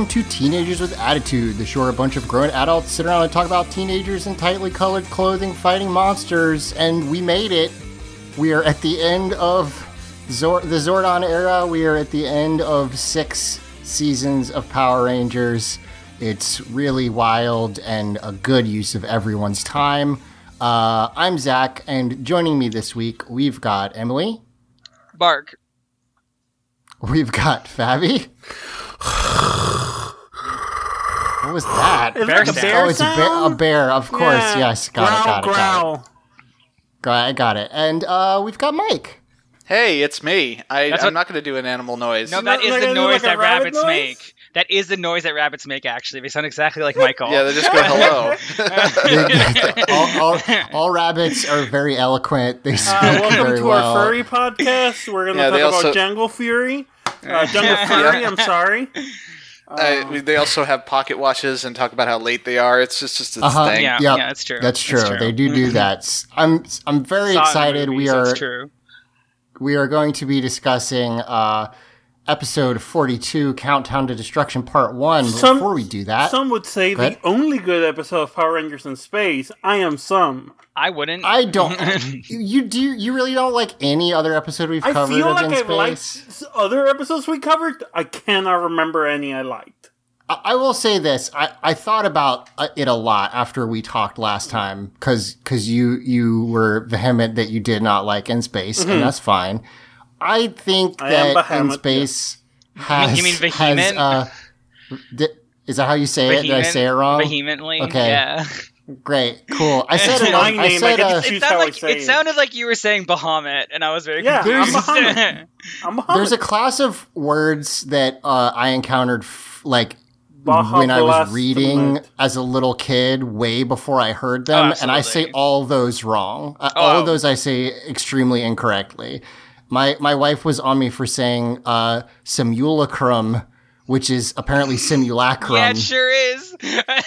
Welcome to Teenagers with Attitude, the show where a bunch of grown adults sit around and talk about teenagers in tightly colored clothing fighting monsters, and we made it. We are at the end of Zor- the Zordon era. We are at the end of six seasons of Power Rangers. It's really wild and a good use of everyone's time. Uh, I'm Zach, and joining me this week, we've got Emily, Bark. we've got Fabi. What was that? Is it Bear like a bear oh, it's a bear, a bear, of course. Yeah. Yes, got it, got it, got it. Got it, got it. And uh, we've got Mike. Hey, it's me. I, I'm what- not going to do an animal noise. No, Not that is like the noise like that rabbit rabbits noise? make. That is the noise that rabbits make. Actually, they sound exactly like Michael. yeah, they just go hello. all, all, all rabbits are very eloquent. They speak Uh, welcome very to well. our furry podcast. We're going to Yeah, talk they about also- Jungle Fury. Uh, Jungle Fury, I'm sorry. I, they also have pocket watches and talk about how late they are. It's just just its Uh-huh. thing. Yeah, Yep, yeah, that's true. That's true. That's true. They do do that. S- I'm I'm very Saw excited. movies, we are That's true. we are going to be discussing uh, episode 42, Countdown to Destruction, Part One. Some- Before we do that, Some would say the only good episode of Power Rangers in Space. I am some. I wouldn't. I don't. you do. You really don't like any other episode we've I covered feel like In I've liked Space? s- other episodes we covered. I cannot remember any I liked. I I will say this. I, I thought about uh, it a lot after we talked last time because because you you were vehement that you did not like In Space, and that's fine. I think. I am that In vehement, Space has You mean has, uh, di- is that how you say it? Did I say it wrong? Vehemently. Okay. Yeah. Great, cool. I said it. my I name, said I uh, It, sounded how I like, it it. sounded like you were saying Bahamut, and I was very Yeah, I'm. Bahamut. I'm a there's a class of words that uh, I encountered f- like Baja when I was reading as a little kid, way before I heard them, Oh, and I say all those wrong. Uh, Oh, all wow. of those I say extremely incorrectly. My my wife was on me for saying uh, simulacrum, which is apparently simulacrum. yeah, it sure is.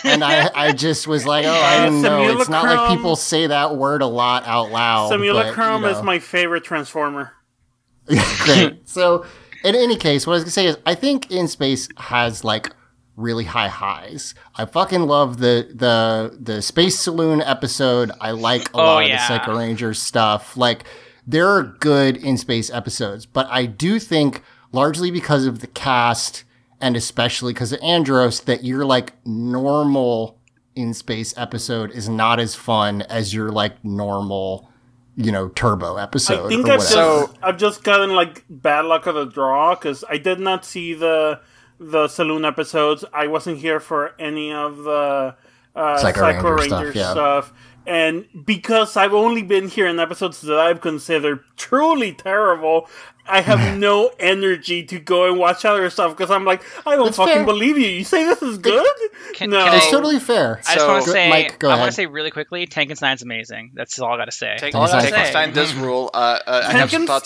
and I, I just was like, oh, I didn't know. It's not like people say that word a lot out loud. but, Simulacrum you is my favorite Transformer. Great. So, in any case, what I was gonna say is, I think In Space has like really high highs. I fucking love the the the Space Saloon episode. I like a Oh, lot yeah. of the Psycho Rangers stuff. Like, there are good In Space episodes, but I do think largely because of the cast and especially because of Andros, that your like normal In Space episode is not as fun as your like normal. You know, turbo episode. I think or I've whatever. just I've just gotten like bad luck of the draw because I did not see the the saloon episodes. I wasn't here for any of the uh, Psycho Psycho, Ranger Ranger, stuff, yeah. stuff. And because I've only been here in episodes that I've considered truly terrible, I have no energy to go and watch other stuff because I'm like, I don't That's fucking fair. believe you. You say this is good? Can- no. can I- It's totally fair. I just want to say, Mike, I want to say really quickly, Tankenstein's amazing. That's all I got to say. Tank- all I gotta Tankenstein does rule. Uh, uh, I have some about.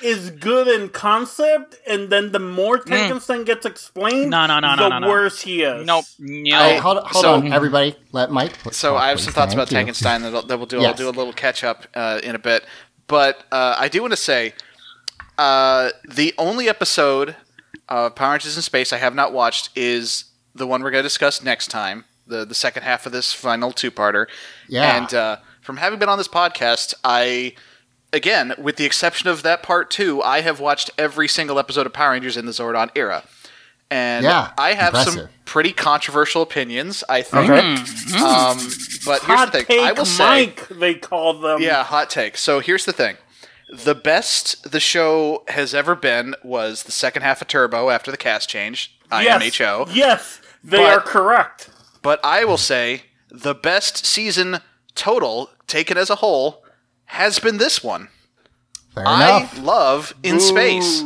Is good in concept, and then the more Tankenstein gets explained, Mm. No, no, no, no, the no, no. worse he is. Nope. No. I- hold, hold So- on, everybody. Let Mike. put- So I have some thoughts about Thank you. Tankenstein that, I'll- that we'll do. I'll do a little catch up uh, in a bit, but uh, I do want to say uh, the only episode of Power Rangers in Space I have not watched is the one we're going to discuss next time, the the second half of this final two parter. Yeah. And uh, from having been on this podcast, I again, with the exception of that part two, I have watched every single episode of Power Rangers in the Zordon era. And Yeah, I have some pretty controversial opinions, I think. Okay. Um, but here's the thing. take I will say, Mike, they call them. yeah, hot take. So here's the thing. The best the show has ever been was the second half of Turbo after the cast change, Yes. IMHO. Yes, they But- are correct. But I will say the best season total, taken as a whole, has been this one. Fair I enough. love In Space.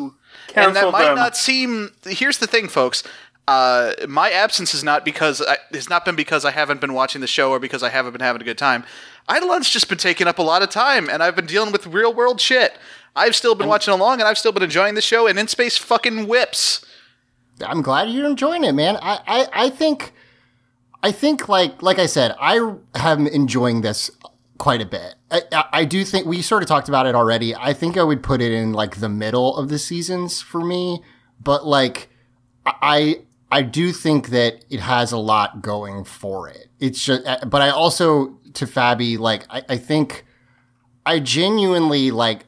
And that might them. not seem. Here's the thing, folks. Uh, my absence is not because I, it's not been because I haven't been watching the show or because I haven't been having a good time. Eidolon's just been taking up a lot of time, and I've been dealing with real world shit. I've still been watching along, and I've still been enjoying the show. And In Space fucking whips. I'm glad you're enjoying it, man. I, I, I think, I think, like, like I said, I am enjoying this quite a bit. I, I, I do think we sort of talked about it already. I think I would put it in like the middle of the seasons for me, but like, I, I do think that it has a lot going for it. It's just, uh, but I also to Fabi, like, I, I think I genuinely like.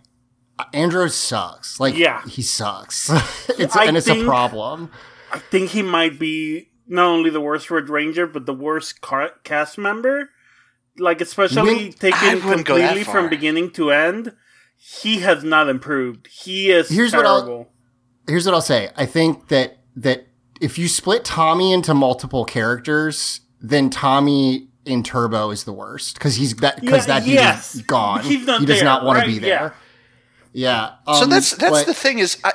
Uh, Andros sucks. Like, Yeah. he sucks. it's I and it's a problem. I think he might be not only the worst Red Ranger, but the worst car- cast member. Like, especially Wouldn't- taken wouldn't go that completely from beginning to end. He has not improved. He is Here's what I'll- here's what I'll say. I think that that if you split Tommy into multiple characters, then Tommy in Turbo is the worst because he's that because Yeah, that dude yes. is gone. He's not he does there, not want right? to be there. Yeah. So um, that's that's but- the thing is I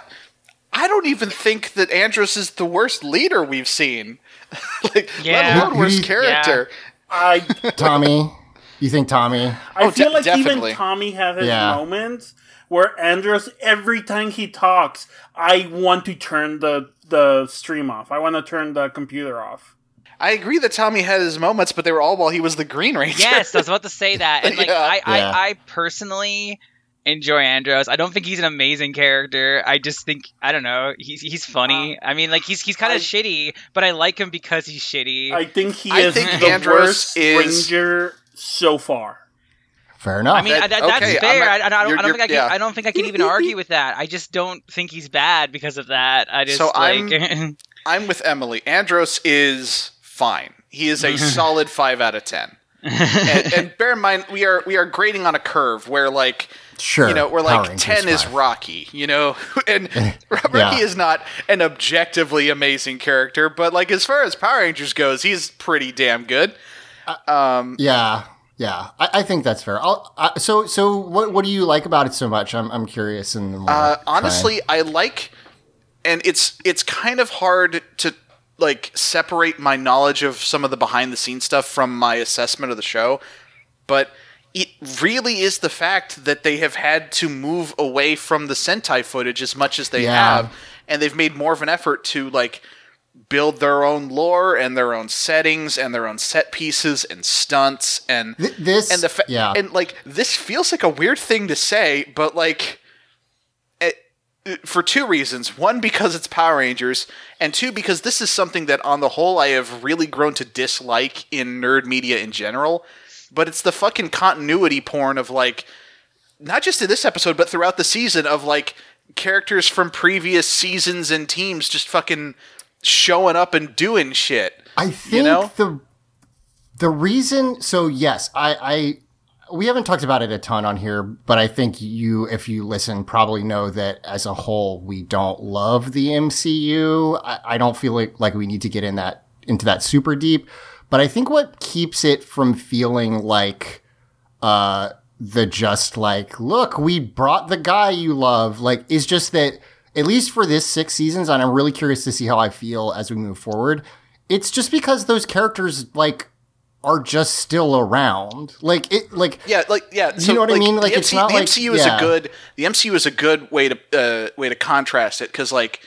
I don't even think that Andros is the worst leader we've seen. like Yeah. let alone worst character. I Tommy. You think Tommy? I Oh, feel de- like definitely. even Tommy has his Yeah. moments where Andros, every time he talks, I want to turn the the stream off. I want to turn the computer off. I agree that Tommy had his moments, but they were all while he was the Green Ranger. Yes, I was about to say that. And like, Yeah. I, I, Yeah. I personally enjoy Andros. I don't think he's an amazing character. I just think I don't know. He's he's funny. Uh, I mean, like he's he's kind of shitty, but I like him because he's shitty. I think he I is think the Andros worst is- ranger so far. Fair enough. I mean, that- I, that, that's okay, fair. I'm I, I don't, I you're- don't think I can. yeah. I don't think I can even argue with that. I just don't think he's bad because of that. I just So like. I'm with Emily. Andros is fine. He is a solid five out of ten. and, and bear in mind, we are we are grading on a curve where like sure. you know we're like Rangers ten is five. Rocky, you know, and Rocky Yeah. is not an objectively amazing character, but like as far as Power Rangers goes, he's pretty damn good. Um, Yeah. Yeah, I, I think that's fair. I'll, I, so, so what what do you like about it so much? I'm I'm curious. And Uh, honestly, I like, and it's it's kind of hard to like separate my knowledge of some of the behind the scenes stuff from my assessment of the show, but it really is the fact that they have had to move away from the Sentai footage as much as they Yeah. have, and they've made more of an effort to like build their own lore and their own settings and their own set pieces and stunts and Th- this, and the fa- yeah, and like this feels like a weird thing to say, but like it, for two reasons. One because it's Power Rangers, and two because this is something that on the whole I have really grown to dislike in nerd media in general. But it's the fucking continuity porn of like not just in this episode, but throughout the season of like characters from previous seasons and teams just fucking showing up and doing shit. I think know? the the reason. So yes, I, I we haven't talked about it a ton on here, but I think you, if you listen, probably know that as a whole, we don't love the MCU. I, I don't feel like like we need to get in that into that super deep. But I think what keeps it from feeling like uh the just like look we brought the guy you love like is just that at least for this six seasons and i'm really curious to see how i feel as we move forward it's just because those characters like are just still around like it like Yeah, like yeah. You know what I mean? Like, the it's not the like- MCU is yeah. a good the MCU is a good way to uh, way to contrast it because like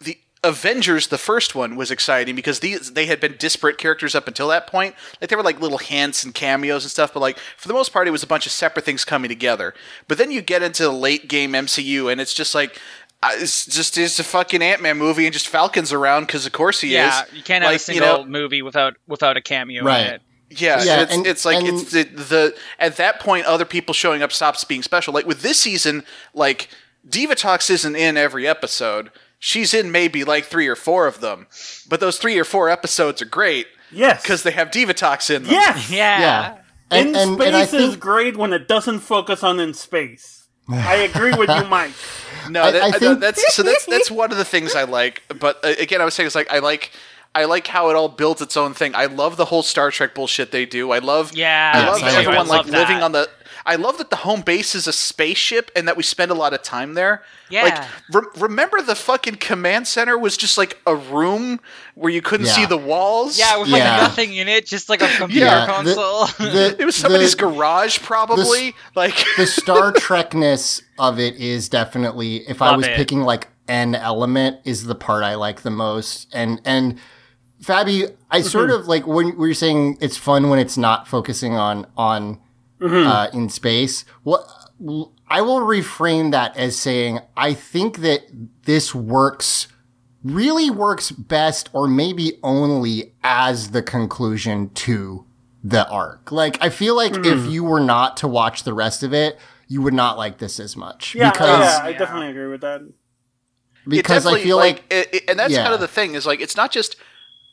the Avengers, the first one was exciting because these they had been disparate characters up until that point. Like they were like little hints and cameos and stuff, but like for the most part, it was a bunch of separate things coming together. But then you get into the late game MCU, and it's just like. Uh, it's just it's a fucking Ant Man movie and just Falcons around because of course he yeah, is. Yeah, you can't have a single you know, movie without without a cameo Right. in it. yeah, Yeah, it's, and- it's like and- it's the, the at that point other people showing up stops being special. Like with this season, like Divatox isn't in every episode. She's in maybe like three or four of them, but those three or four episodes are great Yes. because they have Divatox in them. yes. Yeah. yeah and, in and, space and i is great when it doesn't focus on in space. I agree with you, Mike. No, I- that, I I- think- that's so that's that's one of the things I like. But uh, again, I was saying it's like I like I like how it all builds its own thing. I love the whole Star Trek bullshit they do. I love Yeah, I Yes, love I like everyone that. like living on the. I love that the home base is a spaceship and that we spend a lot of time there. Yeah. Like, re- remember the fucking command center was just like a room where you couldn't Yeah. see the walls. Yeah, with like Yeah. nothing in it, just like a computer Yeah, console. the, it was somebody's the, garage, probably. like, the Star Trekness of it is definitely if I was it. picking like an element is the part I like the most. And and Fabi, I mm-hmm. sort of like when, when you're saying it's fun when it's not focusing on on uh, in space. What I will reframe that as saying I think that this works really works best or maybe only as the conclusion to the arc. Like I feel like if you were not to watch the rest of it, you would not like this as much Yeah, because yeah, I definitely agree with that. because I definitely, feel like, it, it- and that's Yeah. kind of the thing is like it's not just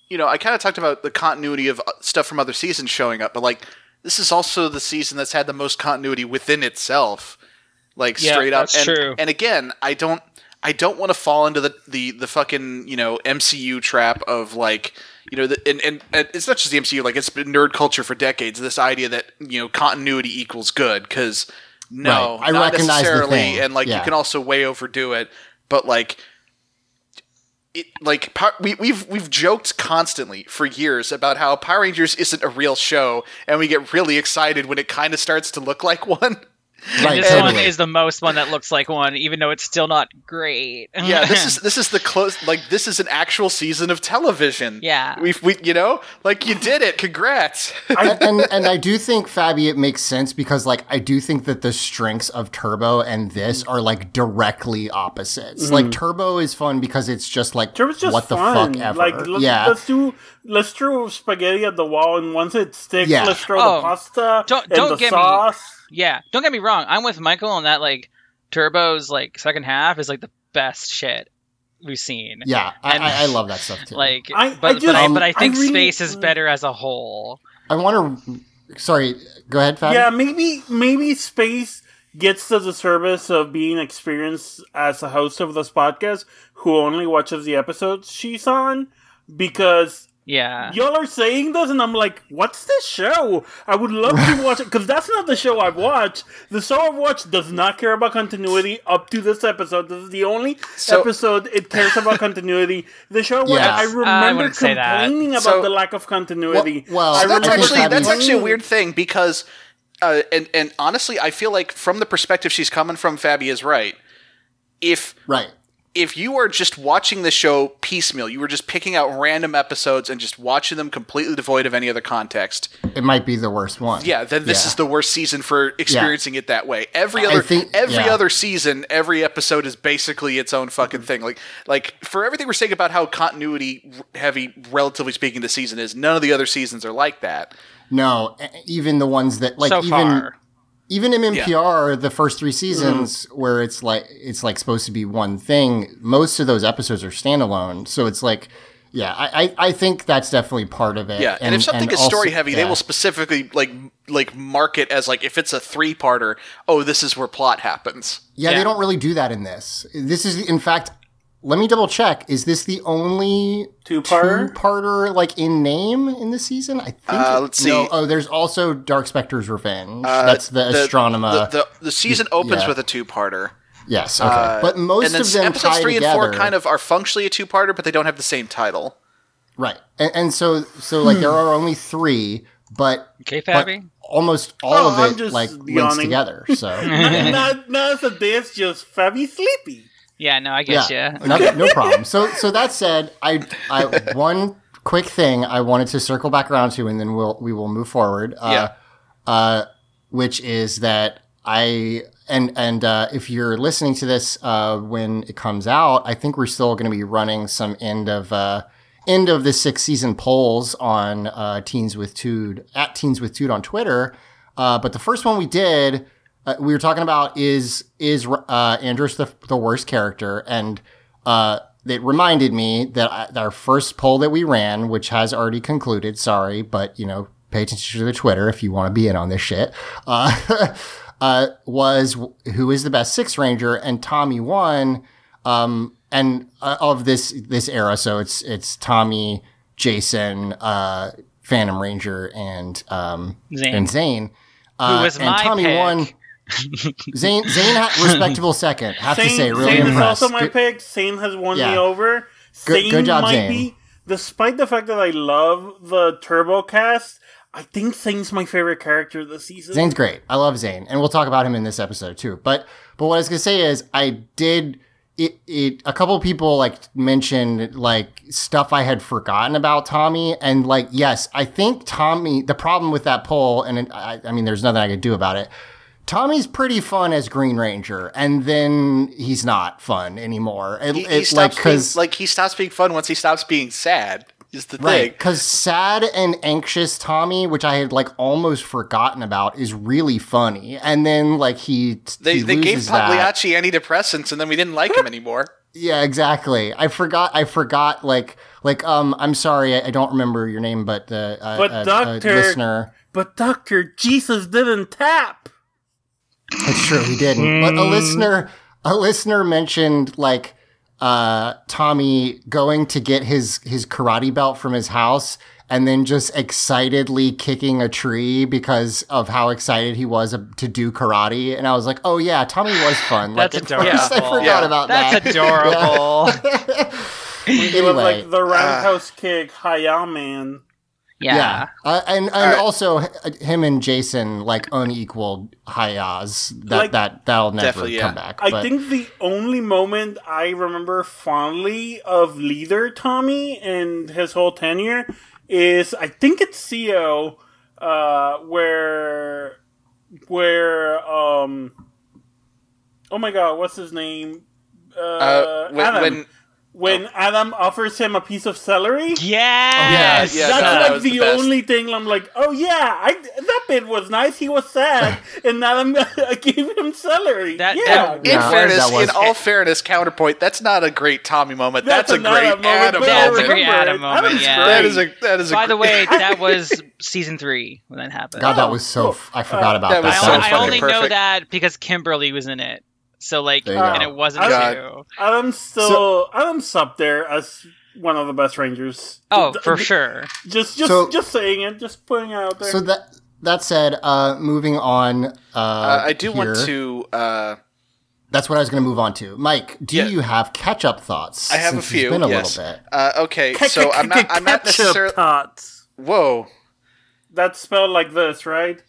you know I kind of talked about the continuity of uh, stuff from other seasons showing up, but like this is also the season that's had the most continuity within itself, like Yeah, straight up. that's and, true. and again, I don't I don't want to fall into the, the the fucking you know MCU trap of like. You know, the, and, and, and it's not just the MCU. Like it's been nerd culture for decades. This idea that you know continuity equals good because no, Right. I not recognize the necessarily. thing. And like Yeah. you can also way overdo it. But like it, like we, we've we've joked constantly for years about how Power Rangers isn't a real show, and we get really excited when it kind of starts to look like one. Right, this totally. one is the most one that looks like one, even though it's still not great. Yeah, this is this is the close like this is an actual season of television. Yeah. we've we you know like you did it. Congrats. and, and and I do think Fabi it makes sense because like I do think that the strengths of Turbo and this are like directly opposites. Mm-hmm. Like Turbo is fun because it's just like Turbo's just what the fun. fuck ever. Like, let's, yeah, let's do let's throw spaghetti at the wall, and once it sticks, Yeah. let's throw Oh, the pasta don't- and don't the get me- sauce. yeah, don't get me wrong. I'm with Michael on that. Like Turbo's like second half is like the best shit we've seen. yeah, I, and- I, I love that stuff too. Like, I- I but, just- but, I, Um, but I I think really- space is better as a whole. I want to. Sorry, go ahead, Fabi. Yeah, maybe maybe space gets to the service of being experienced as a host of this podcast who only watches the episodes she's on because Yeah. y'all are saying this and I'm like, what's this show? I would love to watch it because that's not the show I've watched. The show I've watched does not care about continuity up to this episode. This is the only So- episode it cares about continuity. The show where Yes. I I remember wouldn't say that. complaining about So- the lack of continuity. Well- well, I So that's I think actually Fabi- that's actually a weird thing because, uh, and and honestly, I feel like from the perspective she's coming from, Fabi is right. If right. If you are just watching the show piecemeal, you were just picking out random episodes and just watching them completely devoid of any other context. It might be the worst one. Yeah, then this Yeah. is the worst season for experiencing it that way. Every other think- every yeah. other season, every episode is basically its own fucking thing. Like like for everything we're saying about how continuity heavy, relatively speaking, the season is, none of the other seasons are like that. No, even the ones that like so even far. Even in MMPR, the first three seasons mm-hmm. where it's like it's like supposed to be one thing, most of those episodes are standalone. So it's like, yeah, I I, I think that's definitely part of it. Yeah, and, if something is also- story heavy, they will specifically like like mark it as like if it's a three parter. Oh, this is where plot happens. Yeah, Yeah. they don't really do that in this. This is, in fact, let me double check. Is this the only Two-parter? two-parter like in name in the season? I think. Uh, it- let's no, see. oh, there's also Dark Specter's Revenge. Uh, That's the, Astronema. The, the, the season opens yeah. with a two-parter. yes. Okay. Uh, but most and then of them episodes tie three together. and four kind of are functionally a two-parter, but they don't have the same title. right. And, and so so like there are only three, but Okay, but Fabi. almost all Oh, of I'm it just like links together. So. not, not, not as a this, just Fabi Sleepy. Yeah, no, I get you. no, no problem. So, so that said, I, I one quick thing I wanted to circle back around to, and then we'll we will move forward. Uh, uh, which is that I and and uh, if you're listening to this uh, when it comes out, I think we're still going to be running some end of uh, end of the sixth season polls on uh, Teens with Tude at Teens with Tude on Twitter. Uh, but the first one we did, uh, we were talking about is is uh, Andros the the worst character, and uh, it reminded me that, I, our first poll that we ran, which has already concluded, sorry, but you know, pay attention to the Twitter if you want to be in on this shit. Uh, uh, was who is the best Six Ranger, and Tommy won. Um, and uh, of this this era, so it's it's Tommy, Jason, uh, Phantom Ranger, and um, Zhane. and Zhane. Uh, was and my Tommy pick. won. Zhane, Zhane, ha- respectable second. Have to say, really Zhane is also my Good- pick. Zhane has won Yeah. me over. Good- Zhane good job, might Zhane. be, despite the fact that I love the Turbo cast, I think Zhane's my favorite character this season. Zhane's great. I love Zhane, and we'll talk about him in this episode too. But but what I was gonna say is I did it. It a couple of people like mentioned like stuff I had forgotten about Tommy, and like yes, I think Tommy. The problem with that poll, and I, I mean, there's nothing I could do about it. Tommy's pretty fun as Green Ranger, and then he's not fun anymore. It, He, he it, like stops being, because like he stops being fun once he stops being sad. Is the Right, thing. because sad and anxious Tommy, which I had like almost forgotten about, is really funny. And then like he They he they gave loses that. Pagliacci antidepressants and then we didn't like him anymore. Yeah, exactly. I forgot. I forgot. Like like um. I'm sorry. I, I don't remember your name, but the uh, But uh, uh, Doctor- listener. But Doctor Jesus didn't tap. It's true. He didn't. But a listener a listener mentioned like uh Tommy going to get his his karate belt from his house and then just excitedly kicking a tree because of how excited he was to do karate and I was like, "Oh yeah, Tommy was fun." That's like, at adorable. first I forgot Yeah. about That's that. adorable. He was Anyway, like the roundhouse kick, Hayao man. Yeah. yeah, uh, and and right. also him and Jason like unequal hayas that Like- that that'll never yeah. come back. I but- think the only moment I remember fondly of leader Tommy and his whole tenure is I think it's Zeo, uh, where where um oh my god, what's his name? Uh, Uh, when, Adam. When when Adam offers him a piece of celery. Yes. Yeah, That's that like was the the, only thing I'm like, oh yeah, I, that bit was nice. He was sad, and now I'm I gave him celery. That- yeah, that- in Yeah, fairness, was- in all fairness, counterpoint, that's not a great Tommy moment. That's, That's a great a moment, Adam but I That's a moment. great Adam moment, yeah. That is a that is a By the way, that was season three when that happened. God, that Oh, was so. cool. f- I forgot uh, about that that. was I, so That on- was I fucking only know that because Kimberly was in it. So like, and go. it wasn't God. two. Adam's still Adam's up there as one of the best Rangers. Oh, D- for sure. Just just So- just saying it, just putting it out there. So that that said, uh, moving on. Uh, Uh, I do want to. Uh, That's what I was going to move on to. Mike, do Yeah. you have catch-up thoughts? I have since a few. It's been a yes. little bit. Uh, okay, so I'm not. ke- I'm not ketchup necessarily. tots. Whoa. That's spelled like this, right?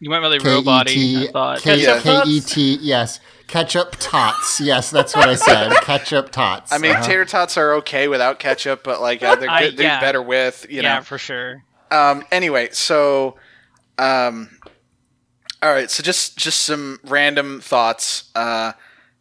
You went really K robot E I thought. T Yeah. K E T. Yes, ketchup tots. Yes, that's what I said. ketchup tots. I mean, Uh-huh. tater tots are okay without ketchup, but like uh, they're, I- good, they're yeah. better with. You know. yeah, know. for sure. Um. Anyway, so, um, all right. So just just some random thoughts. Uh,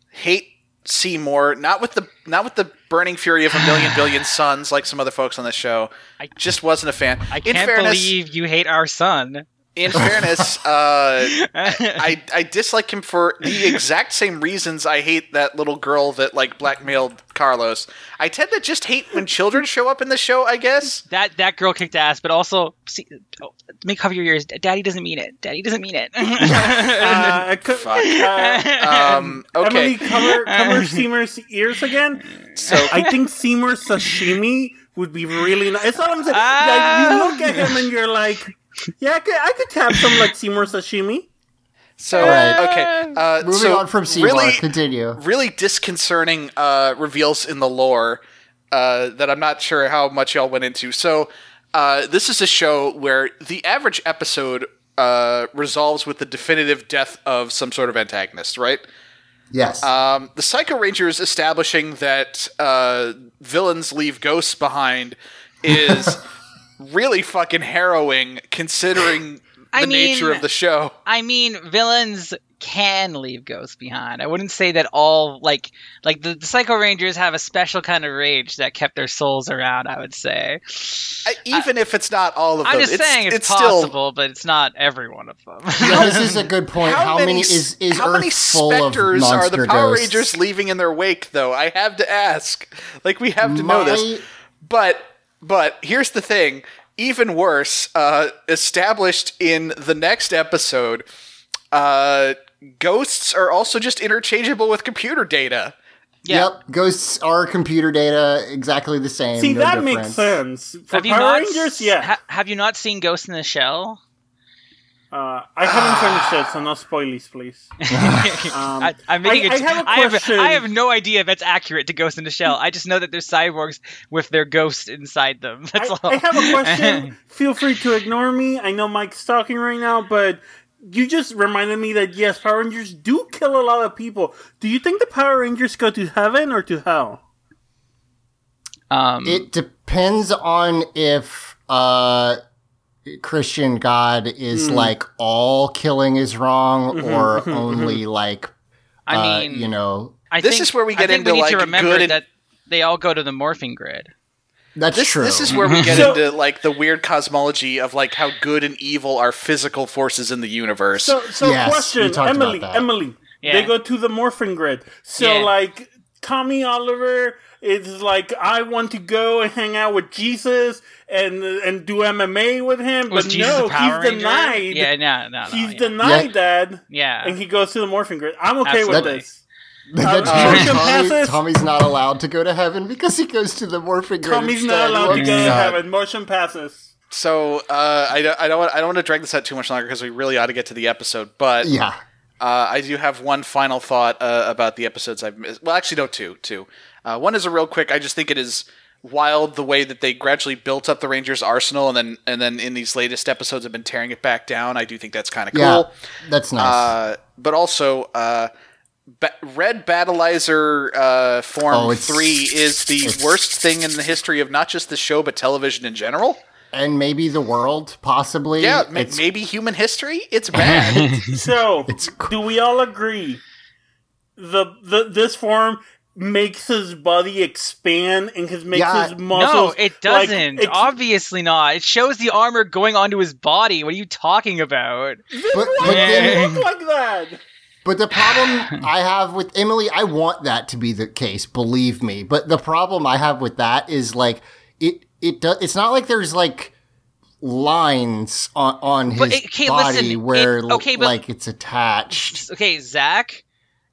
hate Seymour, not with the not with the burning fury of a million billion suns like some other folks on the show. I- just wasn't a fan. I In can't fairness, believe you hate our son. In fairness, uh, I I dislike him for the exact same reasons I hate that little girl that like blackmailed Carlos. I tend to just hate when children show up in the show. I guess. that that girl kicked ass, but also see, oh, make cover your ears. Daddy doesn't mean it. Daddy doesn't mean it. Uh, I could, uh, Um, okay, Emily, cover cover Seymour's ears again. so I think Seymour sashimi would be really nice. That's what I'm saying. Ah. Like, you look at him and you're like, yeah, I could, I could have some like Seymour sashimi. so right. okay. Uh, Moving so on from Seymour, Really, continue. really disconcerting uh, reveals in the lore uh, that I'm not sure how much y'all went into. So, uh, this is a show where the average episode uh, resolves with the definitive death of some sort of antagonist, right? Yes. Um, the Psycho Rangers establishing that uh, villains leave ghosts behind is really fucking harrowing, considering the I nature of the show. I mean, villains can leave ghosts behind. I wouldn't say that all like like the, the Psycho Rangers have a special kind of rage that kept their souls around. I would say. I, even if it's not all of them, I'm just it's, saying it's, it's still possible, but it's not every one of them. Yeah, this is a good point. How, many, is is how Earth many full specters monster are the Power ghosts? Rangers leaving in their wake? Though I have to ask, like we have to know this. But but here's the thing: even worse, uh, established in the next episode, uh, ghosts are also just interchangeable with computer data. yeah. Yep, ghosts are computer data, exactly the same. See, no that makes sense. For Have you not? Rangers, yeah. ha- have you not seen Ghost in the Shell? Uh, I haven't finished it, so no spoilies, please. Um, I, I'm making I- a- I have a I have. I have no idea if that's accurate to Ghost in the Shell. I just know that there's cyborgs with their ghosts inside them. That's I, all. I have a question. Feel free to ignore me. I know Mike's talking right now, but you just reminded me that yes, Power Rangers do kill a lot of people. Do you think the Power Rangers go to heaven or to hell? um, It depends on if uh, Christian God is Hmm. like all killing is wrong Mm-hmm, or only like I uh, mean, you know I This think, is where we I get think into, we need like, to remember good and- that they all go to the morphing grid. that's This true. this is where we get So- into like the weird cosmology of like how good and evil are physical forces in the universe. So, so Yes, question, Emily. Emily. Yeah. They go to the morphing grid. So, Yeah. like, Tommy Oliver is like, I want to go and hang out with Jesus and and do MMA with him, Was but Jesus no, a Power he's Ranger? denied. Yeah, no, no, no. he's yeah. denied that, yeah. and he goes to the morphing grid. I'm okay with this. That's Uh, true. motion Tommy, passes? Tommy's not allowed to go to heaven because he goes to the morphing grid. Tommy's not instead. allowed to go to heaven. Motion passes. So uh, I, don't- I don't want, I don't want to drag this out too much longer because we really ought to get to the episode. But Yeah. Uh, I do have one final thought uh, about the episodes I've missed. Well, actually, no, two. Two. Uh, one is a real quick. I just think it is wild the way that they gradually built up the Rangers' arsenal, and then and then in these latest episodes have been tearing it back down. I do think that's kind of Yeah. cool. That's nice. Uh, but also, uh, ba- Red Battlizer uh, Form Oh, 3 is the worst thing in the history of not just the show, but television in general. And maybe the world, possibly. Yeah, ma- maybe human history. It's bad. So, It's cr- do we all agree? The the this form makes his body expand and his makes Yeah. his muscles. No, it doesn't. ex- Obviously not. It shows the armor going onto his body. What are you talking about? but, but does then, look like that? But the problem I have with Emily, I want that to be the case, believe me. But the problem I have with that is like it does it's not like there's like lines on on his it- okay, body listen, where it- okay, but- like it's attached. Okay, Zach.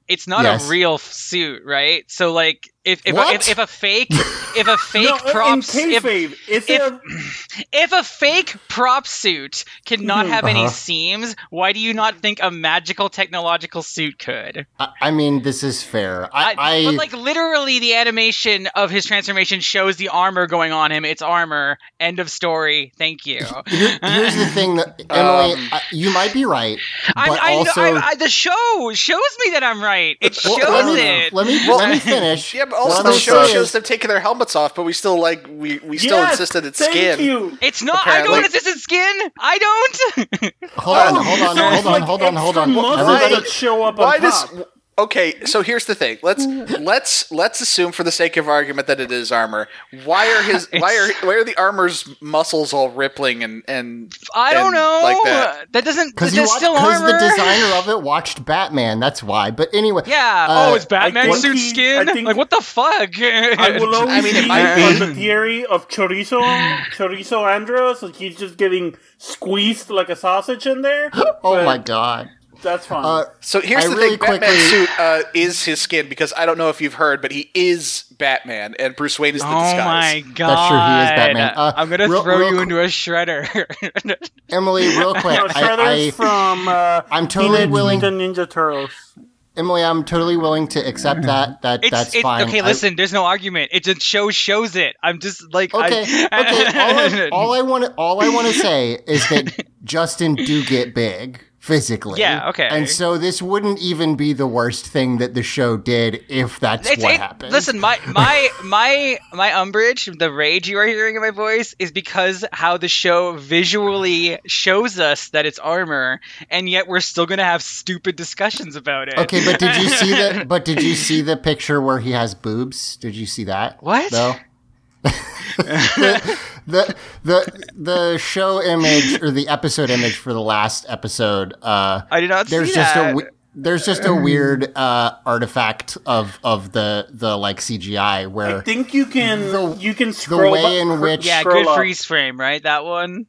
It's not Yes. a real suit, right? So like, if if, a, What? if, if a fake if a fake No, prop if, if- it? if a fake prop suit cannot have any Uh-huh. seams, why do you not think a magical technological suit could? I, I mean, this is fair. I, I, but like literally, the animation of his transformation shows the armor going on him. It's armor. End of story. Thank you. here- here's the thing that Emily, Um, I, you might be right, I'm, but I, also I, I, the show shows me that I'm right. It Well, shows let me, it. Let me Well- let me finish. yeah, but also the show say uh, shows is- them taking their helmets off, but we still like we we still yes, insisted it's thank skin. you. It's not. I don't assisted skin. I don't. Hold on, hold on, oh, hold on, hold on, hold on. muscles Everybody, that show up Why on does top. Okay, so here's the thing. Let's let's let's assume for the sake of argument that it is armor. Why are his why are why are the armor's muscles all rippling and and I don't and know. like that? That doesn't. Because That's still armor. the designer of it watched Batman. That's why. But anyway, Yeah. uh, oh, it's Batman think suit he- skin. I think- like what the fuck? I will always I mean, it be might on be. the theory of chorizo, chorizo Andros. Like he's just getting squeezed like a sausage in there. Oh but my god. That's fine. Uh, So here's I the really thing: Batman's suit uh, is his skin because I don't know if you've heard, but he is Batman, and Bruce Wayne is the oh disguise. Oh my god. That's true, he is Batman. Uh, I'm gonna real- throw real you qu- into a shredder. Emily, real quick. no, I, Shredder's I, from uh, I'm totally Teenage willing- Mutant Ninja Turtles. Emily, I'm totally willing to accept that. That it's, that's it- fine. Okay, I- listen. there's no argument. It just shows shows it. I'm just like Okay, I, okay. All I, want all I want to say is that Justin do get big physically. Yeah, okay. And so this wouldn't even be the worst thing that the show did if that's what it- happened. Listen, my my my my umbrage, the rage you are hearing in my voice, is because how the show visually shows us that it's armor, and yet we're still gonna have stupid discussions about it. Okay, but did you see the but did you see the picture where he has boobs? Did you see that? What? No. the, the the the show image or the episode image for the last episode uh I did not there's see just that. a there's just a weird uh artifact of of the the like CGI where I think you can The- you can the way up- in which yeah, scroll good up. freeze frame, right? That one.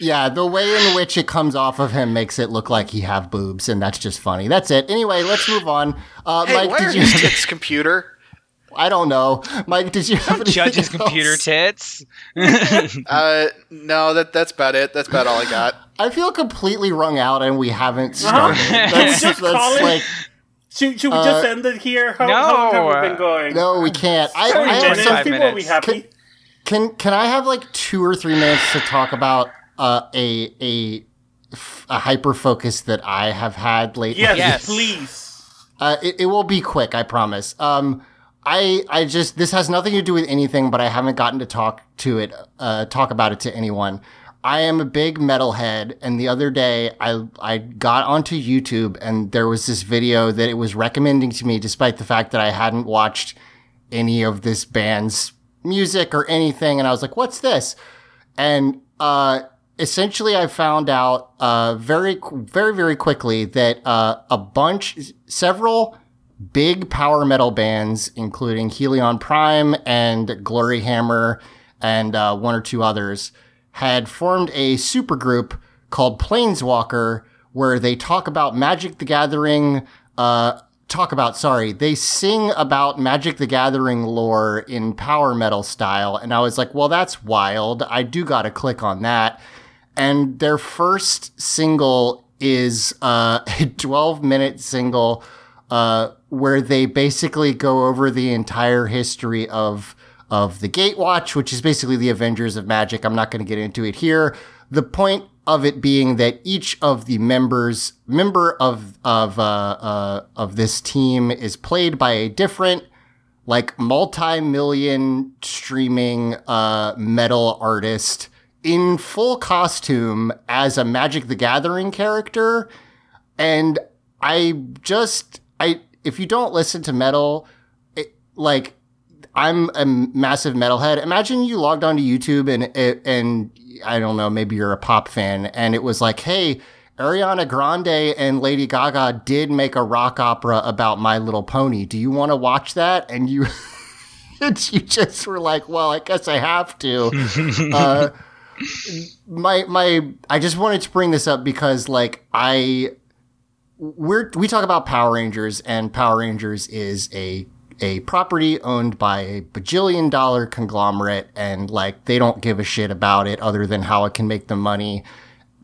yeah the way in which it comes off of him makes it look like he have boobs and that's just funny that's it anyway let's move on uh Hey, Mike why are did you his tits computer? I don't know Mike did you have anything Judge's else? computer tits. Uh, no, that that's about it. That's about all I got. I feel completely wrung out and we haven't Uh-huh. started. That's, just that's call it- like Should, should we Uh, just end it here? How, no, how long have we uh, been going? no, we can't. I, Twenty I have minutes. some, Five People will be minutes. happy. can can I have like two or three minutes to talk about uh, a a a hyper focus that I have had lately? Yes, Yes. please. Uh, it, it will be quick, I promise. Um, I I just this has nothing to do with anything, but I haven't gotten to talk to it, uh, talk about it to anyone. I am a big metalhead, and the other day I I got onto YouTube and there was this video that it was recommending to me, despite the fact that I hadn't watched any of this band's music or anything, and I was like, "What's this?" And uh, essentially, I found out uh, very, very, very quickly that uh, a bunch, several big power metal bands, including Helion Prime and Gloryhammer, and uh, one or two others, had formed a supergroup called Planeswalker, where they talk about Magic the Gathering. Uh, talk about sorry they sing about magic the gathering lore in power metal style and i was like well that's wild i do gotta click on that and their first single is uh, a 12 minute single uh, where they basically go over the entire history of of the Gatewatch, which is basically the Avengers of Magic. I'm not going to get into it here. The point of it being that each of the members member of of uh, uh, of this team is played by a different like multi-million streaming uh, metal artist in full costume as a Magic the Gathering character. And I just, I, if you don't listen to metal, it, like, I'm a massive metalhead. Imagine you logged onto YouTube and, and I don't know, maybe you're a pop fan and it was like, hey, Ariana Grande and Lady Gaga did make a rock opera about My Little Pony. Do you want to watch that? And you, you just were like, well, I guess I have to. uh, my my I just wanted to bring this up because like I we're we talk about Power Rangers and Power Rangers is a a property owned by a bajillion dollar conglomerate and like they don't give a shit about it other than how it can make them money.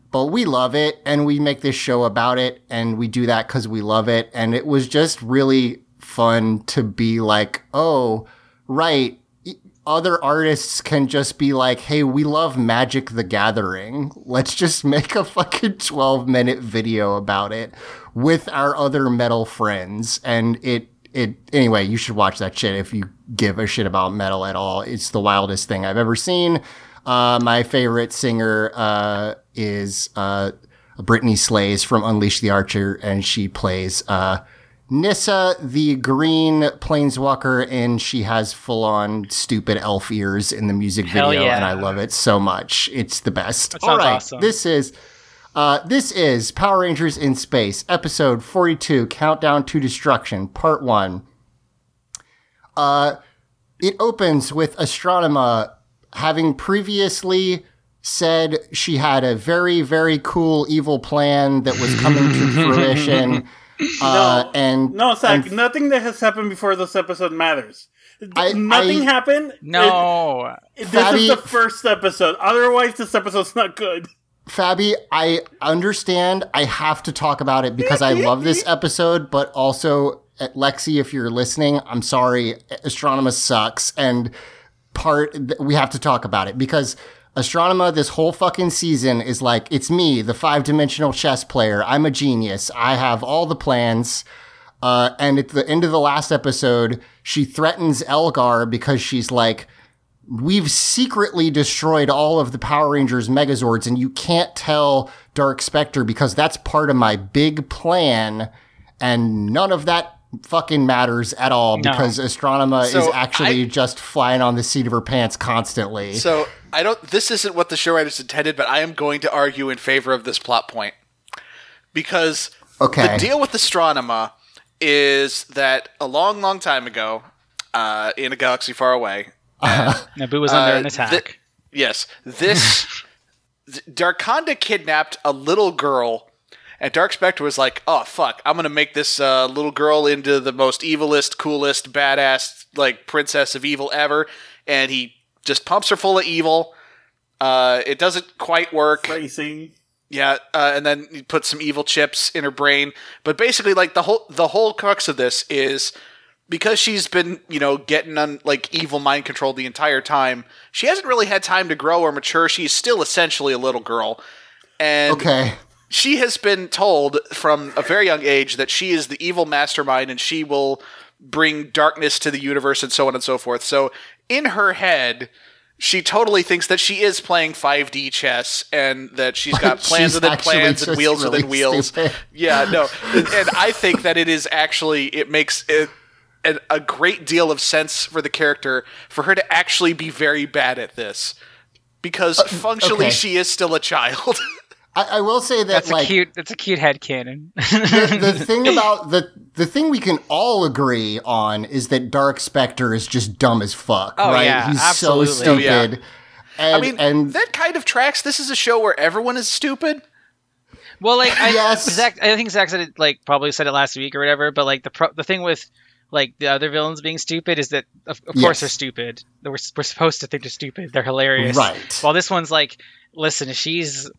But we love it and we make this show about it and we do that cuz we love it. And it was just really fun to be like oh right other artists can just be like, hey, we love Magic the Gathering. Let's just make a fucking 12 minute video about it with our other metal friends. And it, it, anyway, you should watch that shit if you give a shit about metal at all. It's the wildest thing I've ever seen. Uh, my favorite singer, uh, is, uh, Brittney Slayes from Unleash the Archer, and she plays, uh, Nissa, the green planeswalker, and she has full on stupid elf ears in the music Hell video, and. I love it so much. It's the best. All awesome. this is. Uh, this is Power Rangers in Space, episode 42, Countdown to Destruction, part one. Uh, it opens with Astronema having previously said she had a very, very cool evil plan that was coming to fruition. Uh, No. and No, Zach, and nothing that has happened before this episode matters. I- nothing I- happened. No. It- this Fatty- is the first episode. Otherwise, this episode's not good. Fabi, I understand. I have to talk about it because I love this episode, but also, uh, Lexi, if you're listening, I'm sorry. Astronema sucks. And part, we have to talk about it because Astronema, this whole fucking season is like, it's me, the five dimensional chess player. I'm a genius. I have all the plans. Uh, and at the end of the last episode, she threatens Elgar because she's like, we've secretly destroyed all of the Power Rangers Megazords, and you can't tell Dark Spectre because that's part of my big plan, and none of that fucking matters at all because Astronema is actually I- just flying on the seat of her pants constantly. So I don't. This isn't what the show writers intended, but I am going to argue in favor of this plot point because Okay. the deal with Astronema is that a long, long time ago, uh, in a galaxy far away, Naboo was under Uh, an attack. thi- yes, this th- Darkonda kidnapped a little girl, and Dark Spectre was like, "Oh fuck, I'm gonna make this uh, little girl into the most evilest, coolest, badass like princess of evil ever," and he just pumps her full of evil. Uh, it doesn't quite work. Racing. Yeah, uh, and then you put some evil chips in her brain. But basically, like the whole the whole crux of this is because she's been you know getting on like evil mind control the entire time. She hasn't really had time to grow or mature. She's still essentially a little girl, and okay. she has been told from a very young age that she is the evil mastermind and she will bring darkness to the universe and so on and so forth. So in her head, she totally thinks that she is playing 5D chess and that she's got plans she's within plans and wheels really within wheels. stupid. Yeah, no. and, and I think that it is actually it makes it a, a great deal of sense for the character for her to actually be very bad at this. Because uh, functionally okay. she is still a child. I, I will say that, That's like, a cute. That's a cute head cannon. the, the thing about the the thing we can all agree on is that Dark Spectre is just dumb as fuck, Oh, right? yeah, He's absolutely. so stupid. Oh, yeah. And, I mean, and that kind of tracks. This is a show where everyone is stupid. Well, like I, Yes. Zach, I think Zach said it like probably said it last week or whatever. But like the pro- the thing with like the other villains being stupid is that of, of Yes. course they're stupid. We're we're supposed to think they're stupid. They're hilarious. Right. While this one's like, listen, she's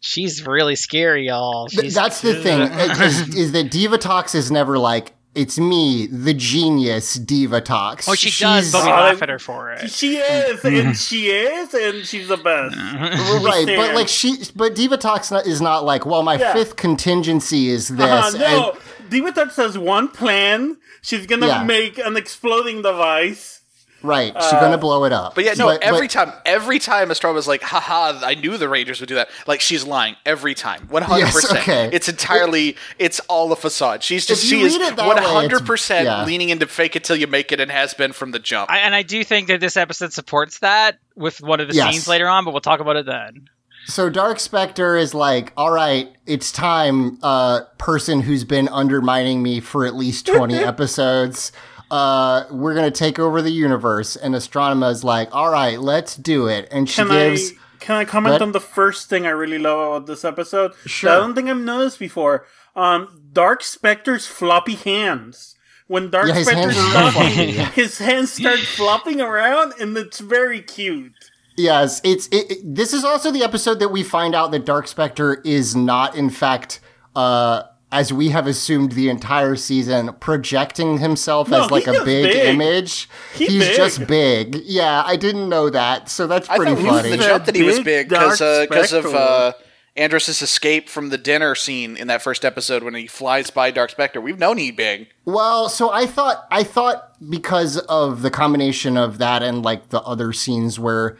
she's really scary, y'all. th- She's, that's the thing is, is that Divatox is never like it's me, the genius Divatox. Oh, she does, but we Uh, laugh at her for it. She is, and she is, and she's the best. right, but like she, but Divatox not- is not like, well, my Yeah. fifth contingency is this. Uh, and- no, Divatox has one plan. She's gonna Yeah. make an exploding device. right, she's uh, gonna blow it up. But yeah, no. But- every but- time, every time Estrella was like, "Haha, I knew the Rangers would do that." Like she's lying every time, one hundred percent. It's entirely, it's all a facade. She's just, she is read it that one way, it's- hundred percent yeah. leaning into fake it till you make it, and has been from the jump. I, and I do think that this episode supports that with one of the Yes. scenes later on, but we'll talk about it then. So Dark Spectre is like, all right, it's time, uh, person who's been undermining me for at least 20 episodes. Uh, we're gonna take over the universe. And Astronema is like, all right, let's do it. And she Can gives, I can I comment Let- on the first thing I really love about this episode? Sure. That I don't think I've noticed before. Um, Dark Spectre's floppy hands. When Dark Yeah, his Spectre's hands are real flopping, floppy. his hands start flopping around, and it's very cute. Yes, it's, it, it- this is also the episode that we find out that Dark Spectre is not, in fact, uh, as we have assumed the entire season, projecting himself No, as like a big, big. image. He He's big. just big. Yeah, I didn't know that, so that's pretty thought from funny. the He's jump that he was big, big because dark because of spectral. uh, Andros's escape from the dinner scene in that first episode when he flies by Dark Spectre. We've known he big. Well, so I thought I thought because of the combination of that and like the other scenes where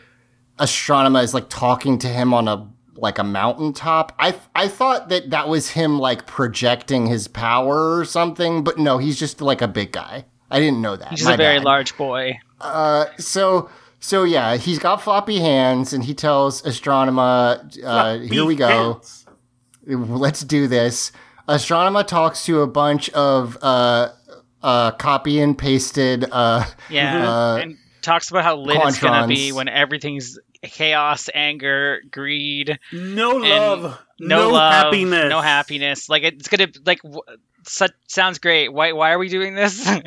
Astronema is like talking to him on a like a mountaintop. I I thought that that was him like projecting his power or something, but no, he's just like a big guy. I didn't know that. He's My a very bad. large boy. Uh, So so yeah, he's got floppy hands, and he tells Astronema, uh, "Here we go." Hands. let's do this. Astronema talks to a bunch of uh, uh, copy and pasted. Uh, Yeah, and talks about how lit it's gonna be when everything's chaos, anger, greed, No love. no, No, love, happiness. no happiness. Like it's gonna like. W- such, sounds great. Why? Why are we doing this?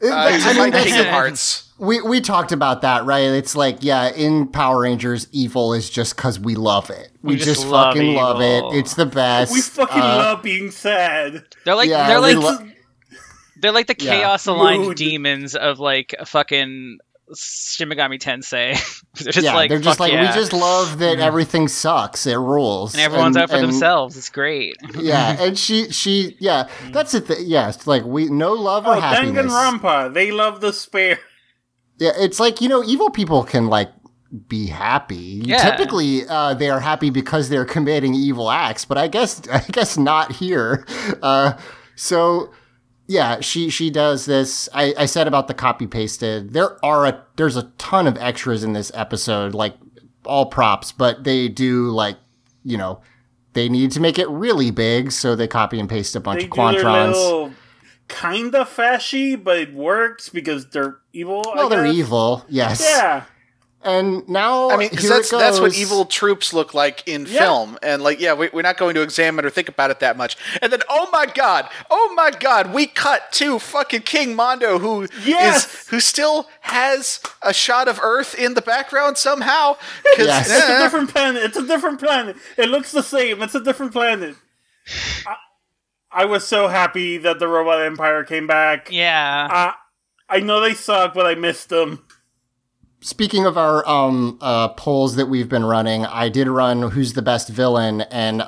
Uh, I mean, find that's Hearts. we we talked about that, right? It's like, yeah, in Power Rangers, evil is just because we love it. We, We just just, love fucking love it. It's the best. We fucking Uh, love being sad. they're like yeah, they're like lo- they're like the Yeah. chaos aligned demons of like a fucking Shin Megami Tensei. they're just yeah, like they're just like yeah. we just love that everything sucks. It rules, and everyone's out for and- themselves. It's great. Yeah, and she she yeah, that's the thing. Yeah, it's like we no love or Oh, happiness. Danganronpa. They love the spare. Yeah, it's like you know, evil people can like be happy. Yeah. Typically, uh, they are happy because they're committing evil acts, but I guess I guess not here. Uh, so yeah, she she does this. I, I said about the copy pasted. There are a there's a ton of extras in this episode, like all props, but they do like you know they need to make it really big, so they copy and paste a bunch They of quantrons. kind of fashy, but it works because they're evil. Well, they're evil, yes. Yeah. And now I mean, here that's it that's what evil troops look like in Yeah. film, and like, yeah, we, we're not going to examine or think about it that much. And then, oh my god, oh my god, we cut to fucking King Mondo, who is Yes! who still has a shot of Earth in the background somehow. Yes. It's a different planet. It's a different planet. It looks the same. It's a different planet. I, I was so happy that the Robot Empire came back. Yeah. Uh, I know they suck, but I missed them. Speaking of our um, uh, polls that we've been running, I did run who's the best villain, and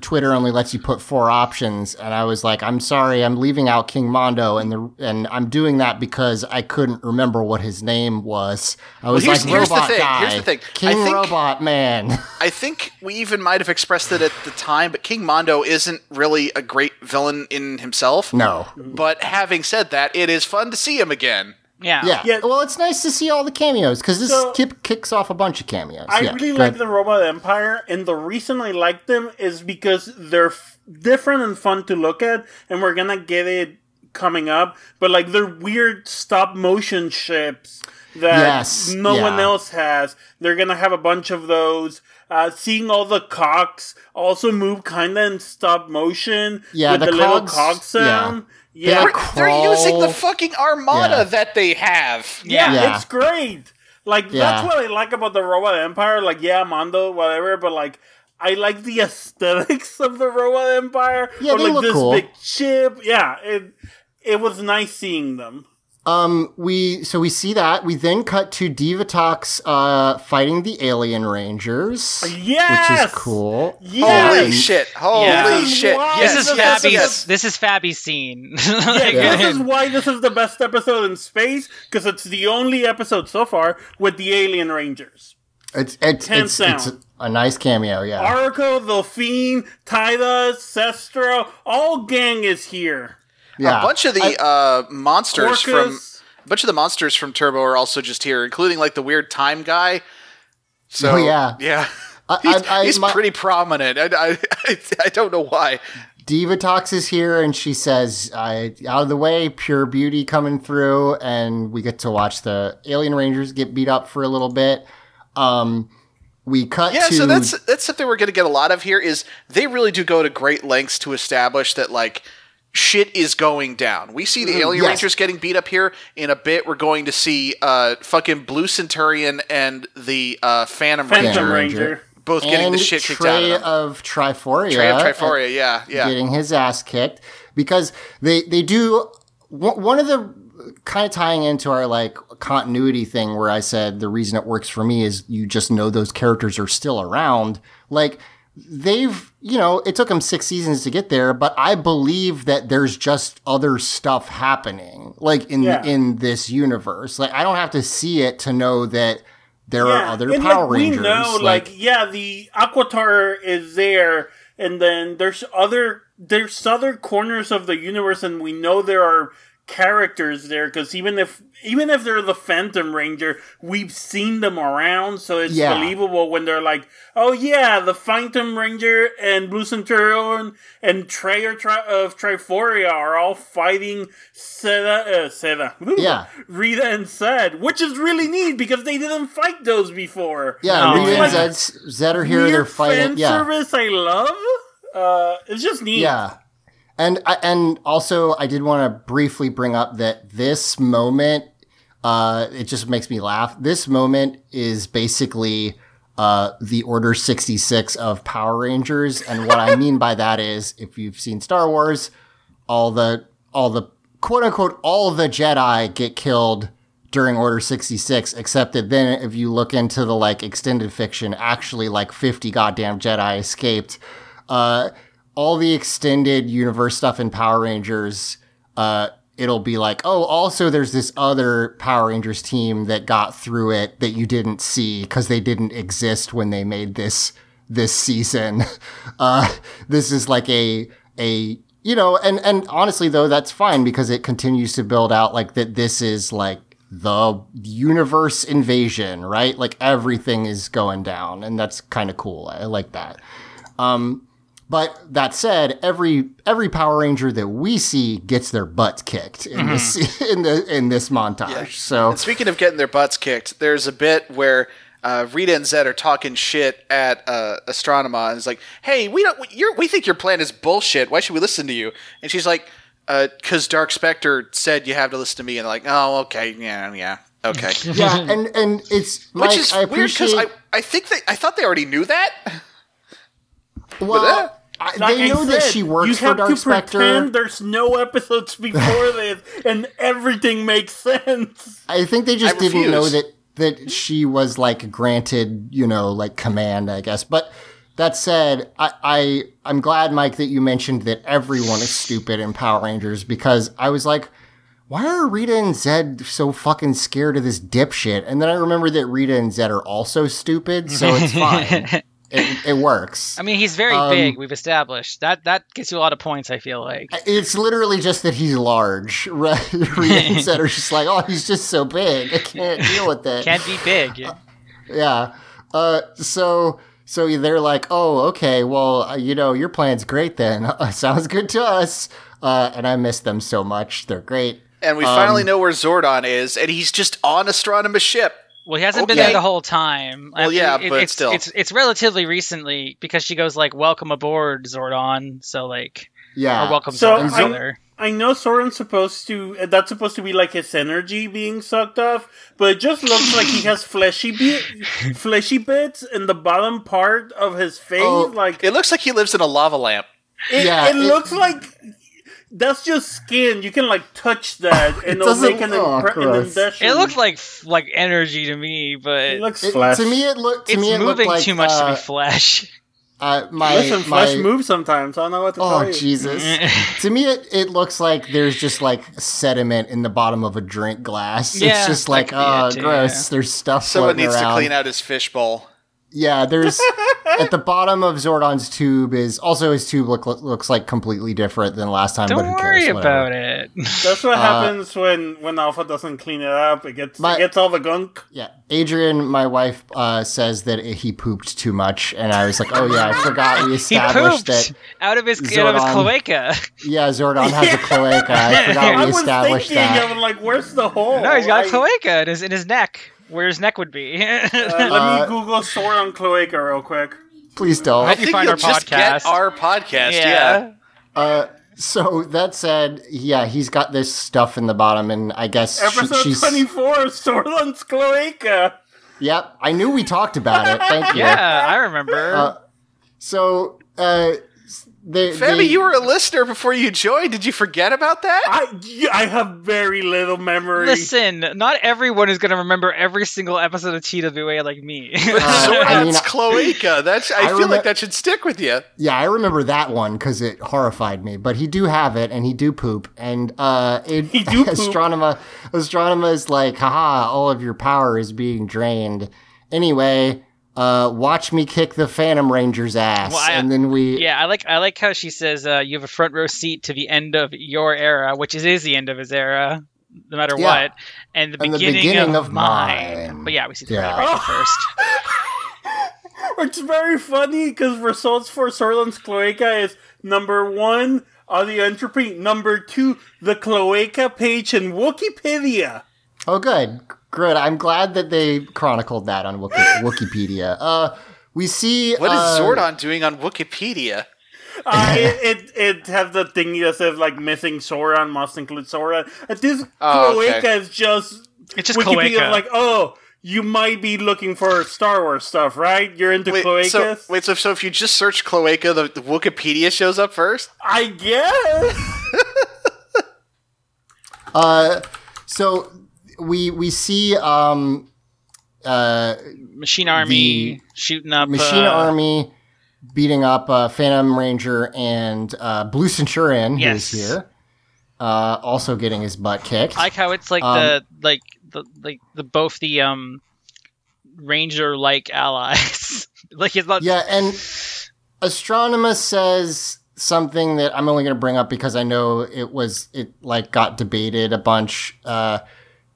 Twitter only lets you put four options. And I was like, I'm sorry, I'm leaving out King Mondo, and the and I'm doing that because I couldn't remember what his name was. I was here's- like, here's the Robot thing, guy, here's the thing. I King think- Robot Man. I think we even might have expressed it at the time, but King Mondo isn't really a great villain in himself. no, But having said that, it is fun to see him again. Yeah. yeah. Yeah. Well, it's nice to see all the cameos because this So- kip kicks off a bunch of cameos. I Yeah, really like ahead. the Robot Empire, and the reason I like them is because they're f- different and fun to look at, and we're gonna get it coming up. But like they're weird stop motion ships that Yes, no yeah. one else has. They're gonna have a bunch of those. Uh, seeing all the cogs also move kind of in stop motion Yeah, with the the, little cogs- cog sound. Yeah, They They're, they're using the fucking armada Yeah. that they have. Yeah, Yeah. it's great. Like Yeah. that's what I like about the Robot Empire. Like, yeah, Mondo, whatever, but like I like the aesthetics of the Robot Empire. Yeah, or they like look this cool. big ship. Yeah, it it was nice seeing them. Um, we so we see that we then cut to Divatox uh fighting the alien rangers, Yes! which is cool. Yes! Holy shit! Holy Yeah. shit! Yes, This is yes, Fabi's. yes. This is Fabi's scene. Yeah, this is why this is the best episode in space because it's the only episode so far with the alien rangers. It's it's it's, it's a nice cameo, yeah. Aurico, Delphine, Tideus, Cestro, all gang is here. Yeah. A bunch of the uh, monsters from a bunch of the monsters from Turbo are also just here, including like the weird time guy. So Oh, yeah. yeah. I- he's I- I- he's my- pretty prominent. I, I, I, I don't know why. Divatox is here, and she says, uh, "Out of the way, pure beauty coming through," and we get to watch the alien rangers get beat up for a little bit. Um, we cut Yeah, to so that's that's something we're going to get a lot of here. Is they really do go to great lengths to establish that like shit is going down. We see the alien yes. rangers getting beat up here. In a bit, we're going to see uh fucking Blue Centurion and the uh Phantom, Phantom Ranger Ranger. Ranger. both getting and the shit kicked out of Trey them. of Triforia. Trey of Triforia, yeah, yeah. getting his ass kicked because they they do one one of the kind of tying into our like continuity thing where I said the reason it works for me is you just know those characters are still around. Like they've you know it took them six seasons to get there, but I believe that there's just other stuff happening like in Yeah. in this universe. Like I don't have to see it to know that there are other and, Power like, Rangers. We know, like, yeah, the Aquitar is there, and then there's other there's other corners of the universe, and we know there are characters there because even if even if they're the Phantom Ranger, we've seen them around, so it's Yeah. believable when they're like, "Oh yeah, the Phantom Ranger and Blue Centurion and Trey or Tri- of Triforia are all fighting Seda, uh, Seda, Yeah. Rita and Zed, which is really neat because they didn't fight those before. yeah, No, Rita like and Zed, Zed are here. They're fighting. fan Yeah, service I love. Uh, it's just neat. Yeah. And and also I did want to briefly bring up that this moment uh it just makes me laugh. This moment is basically uh the Order 66 of Power Rangers and what I mean by that is if you've seen Star Wars all the all the quote unquote all the Jedi get killed during Order 66 except that then if you look into the like extended fiction actually like 50 goddamn Jedi escaped uh, all the extended universe stuff in Power Rangers, uh, it'll be like, oh, also there's this other Power Rangers team that got through it that you didn't see because they didn't exist when they made this this season. Uh, this is like a a you know, and and honestly though, that's fine because it continues to build out like that. This is like the universe invasion, right? Like everything is going down, and that's kind of cool. I like that. Um, but that said, every every Power Ranger that we see gets their butts kicked in this in the in this montage. So And speaking of getting their butts kicked, there's a bit where uh, Rita and Zed are talking shit at uh, Astronema, and it's like, "Hey, we don't, you're, we think your plan is bullshit. Why should we listen to you?" And she's like, "Because Dark Spectre said you have to listen to me." And they're like, "Oh, okay, yeah, yeah, okay." yeah, and and it's Mike, Which is I weird because. I, I think they, I thought they already knew that. well, I, Like they I know that she works you for have Dark to Spectre. pretend there's no episodes before this, and everything makes sense. I think they just I didn't know that that she was like granted, you know, like command, I guess. But that said, I, I I'm glad, Mike, that you mentioned that everyone is stupid in Power Rangers because I was like, why are Rita and Zed so fucking scared of this dipshit? And then I remember that Rita and Zed are also stupid, so it's fine. It, it works. I mean, he's very Um, big. We've established that. That gets you a lot of points. I feel like. It's literally just that he's large. Right? Rita and are just like, oh, he's just so big. I can't deal with it. Can't be big. Yeah. Uh, so so they're like, oh, okay, well, uh, you know, your plan's great then. Sounds good to us. Uh, and I miss them so much. They're great. And we Um, finally know where Zordon is, and he's just on Astronema's ship. Well, he hasn't been there the whole time. Well, yeah, but it's, still. it's it's relatively recently because she goes like, "Welcome aboard, Zordon." So like, Yeah. or welcome So, Zordon. I'm- I know Soren's supposed to. uh, That's supposed to be like his energy being sucked off, but it just looks like he has fleshy bit, fleshy bits in the bottom part of his face. Oh, like It looks like he lives in a lava lamp. it, Yeah, it it- looks like that's just skin. You can like touch that, and it'll doesn't- make an, oh, impre- an impression. It looks like like energy to me, but It looks It- flesh. to me, it looked. To it's me, it looked moving like, too much to uh, be flesh. Uh, my Listen, my. flesh moves sometimes. I don't know what to tell Oh. Jesus! to me, it, it looks like there's just like sediment in the bottom of a drink glass. Yeah, it's just that like oh, it gross. yeah. There's stuff Someone floating needs around. to clean out his fishbowl. Yeah, there's at the bottom of Zordon's tube is also his tube look, looks like completely different than last time. but Don't who worry cares, about it. That's what happens when when Alpha doesn't clean it up. It gets My- it gets all the gunk. Yeah, Adrian, my wife, uh, says that he pooped too much, and I was like, "Oh yeah, I forgot we He established pooped that." out of his out of his cloaca. Yeah, Zordon has a cloaca. I forgot I we was established thinking, that. I'm like, where's the hole? No, he's got a I- cloaca in his in his neck, where his neck would be. Uh, let Uh, me Google Zordon cloaca real quick. Please don't. How do you think find you'll our just get podcast? our podcast, yeah. Uh, so that said, yeah, he's got this stuff in the bottom, and I guess she- Episode she's. 24, Zordon cloaca. Yep, I knew we talked about it. Thank you. Yeah, I remember. Uh, So, uh, they, Fabi, they- you were a listener before you joined. Did you forget about that? I, I have very little memory. Listen, not everyone is going to remember every single episode of TWA like me. Uh, I mean, cloaca. That's. I, I feel remem- like that should stick with you. Yeah, I remember that one because it horrified me. But he do have it, and he do poop, and uh, it, He do poop. Astronema, Astronema is like, haha, all of your power is being drained, anyway, uh, watch me kick the Phantom Ranger's ass, Well, I- and then we Yeah, I like I like how she says uh, you have a front row seat to the end of your era, which is, is the end of his era, no matter Yeah. what, and the, And the beginning, beginning of, of mine. mine. But yeah, we see the Yeah. Phantom Ranger first. It's very funny because results for Zordon's Cloaca is number one, audio entropy, number two, the Cloaca page in Wikipedia. Oh, good. Good. I'm glad that they chronicled that on Wiki- Wikipedia. Uh, we see. What is uh, Zordon doing on Wikipedia? Uh, it, it it have the thing that says like missing Zordon and must include Zordon. Uh, This Oh, okay. Cloaca is just It's just Wikipedia Cloaca. like oh you might be looking for Star Wars stuff, right? You're into Wait, Cloacas. so, wait, so, so if you just search Cloaca, the, the Wikipedia shows up first? I guess. Uh, so we we see um, uh, Machine Army shooting up Machine uh, Army beating up uh, Phantom Ranger and uh, Blue Centurion, Yes. who's here, uh, also getting his butt kicked. I like how it's like Um, the like the like the both the um ranger like allies. like it's not Yeah, and Astronema says something that I'm only going to bring up because I know it was it like got debated a bunch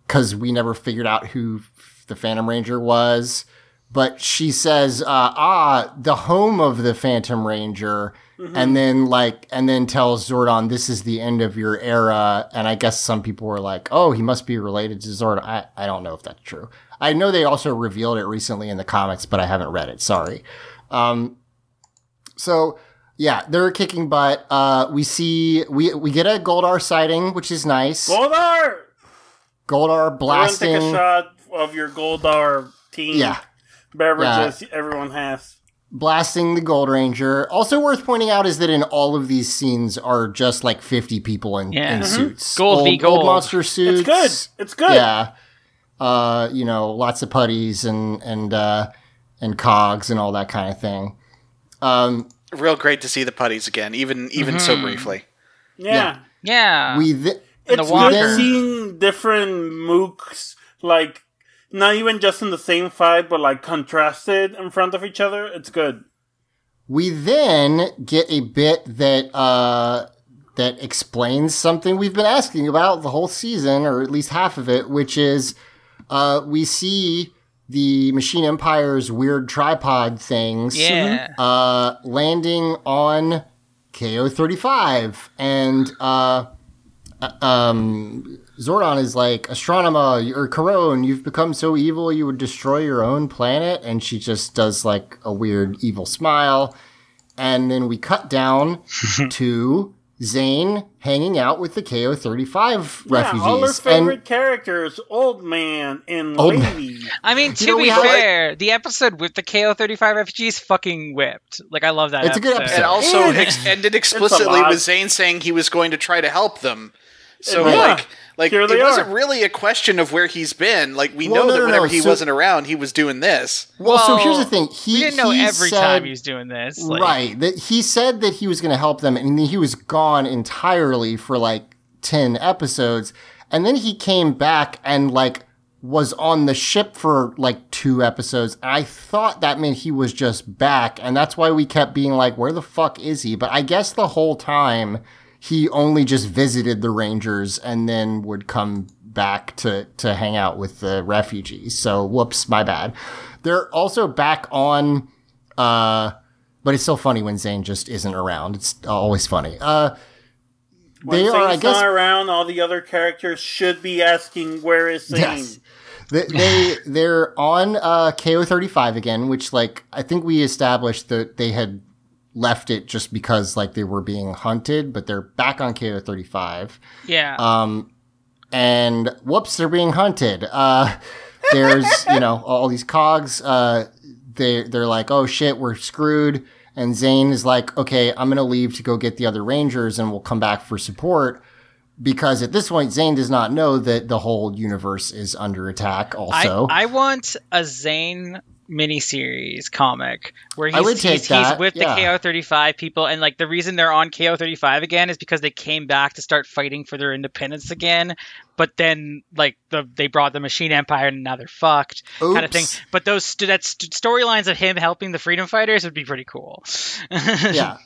because we never figured out who the Phantom Ranger was. But she says, uh, "Ah, the home of the Phantom Ranger," and then like, and then tells Zordon, "This is the end of your era." And I guess some people were like, "Oh, he must be related to Zordon." I I don't know if that's true. I know they also revealed it recently in the comics, but I haven't read it. Sorry. Um, so yeah, they're kicking butt. Uh, we see we we get a Goldar sighting, which is nice. Goldar. Goldar Everyone blasting. take a shot of your Goldar team Yeah, beverages everyone has. blasting the Gold Ranger. Also worth pointing out is that in all of these scenes are just like 50 people in, Yeah. in Mhm. suits. Gold v. old, gold. old monster suits. It's good. It's good. Yeah. Uh, you know, lots of putties and and uh and cogs and all that kind of thing. Um Real great to see the putties again, even even so briefly. Yeah. yeah. we th- And the It's good seeing different mooks, like, not even just in the same fight, but like contrasted in front of each other. It's good. We then get a bit that uh, that explains something we've been asking about the whole season, or at least half of it, which is uh, we see the Machine Empire's weird tripod things yeah. uh, landing on KO thirty five, and uh, um, Zordon is like, Astronema or Karone, you've become so evil you would destroy your own planet. And she just does like a weird evil smile. And then we cut down to Zhane hanging out with the KO 35 refugees. Yeah, all her And- favorite characters, old man and Old man. lady. I mean, to know, be have, like- fair, the episode with the KO35 refugees fucking whipped. Like, I love that. It's a good And episode. also And- ex- ended explicitly with Zhane saying he was going to try to help them. So Yeah. like like Here it wasn't are. really a question of where he's been. Like we Well, know no, that no, whenever no, he so- wasn't around, he was doing this. well, so here's the thing. He we didn't know he every said- time he was doing this. Like, right. That he said that he was going to help them, and he was gone entirely for like ten episodes, and then he came back and like was on the ship for like two episodes. I thought that meant he was just back, and that's why we kept being like, "Where the fuck is he?" But I guess the whole time he only just visited the Rangers and then would come back to to hang out with the refugees. So whoops, my bad. They're also back on. Uh, but it's still funny when Zhane just isn't around. It's always funny. Uh, When they are, I guess, not around, all the other characters should be asking, "Where is Zhane?" Yes. they, they they're on uh, KO thirty five again, which like I think we established that they had left it just because like they were being hunted, but they're back on KO thirty five. yeah. Um, and whoops, they're being hunted. Uh, there's you know all these cogs. Uh, they they're like, oh shit, we're screwed. And Zhane is like, okay, I'm gonna leave to go get the other Rangers, and we'll come back for support. Because at this point, Zhane does not know that the whole universe is under attack. Also, I, I want a Zhane miniseries comic where he's, I would take he's, he's with yeah. the KO35 people, and like the reason they're on KO35 again is because they came back to start fighting for their independence again. But then, like the they brought the Machine Empire, and now they're fucked, kind of thing. But those st- that st- storylines of him helping the freedom fighters would be pretty cool. yeah.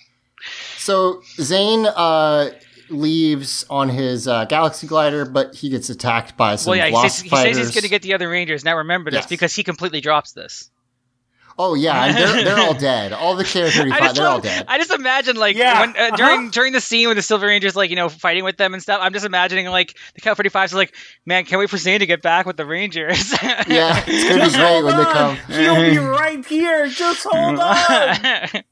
So Zhane uh, leaves on his uh, galaxy glider, but he gets attacked by some well, yeah, he Lost says, he says he's going to get the other Rangers. Now remember this Yes. because he completely drops this. Oh yeah, and they're they're all dead. All the KO thirty I five, just, they're all dead. I just imagine like Yeah, when, uh, uh-huh. during during the scene with the Silver Rangers like you know fighting with them and stuff. I'm just imagining like the Cal 45 is like, man, can't wait for Zhane to get back with the Rangers. yeah, it's gonna be great when they come. He'll be right here. Just hold on.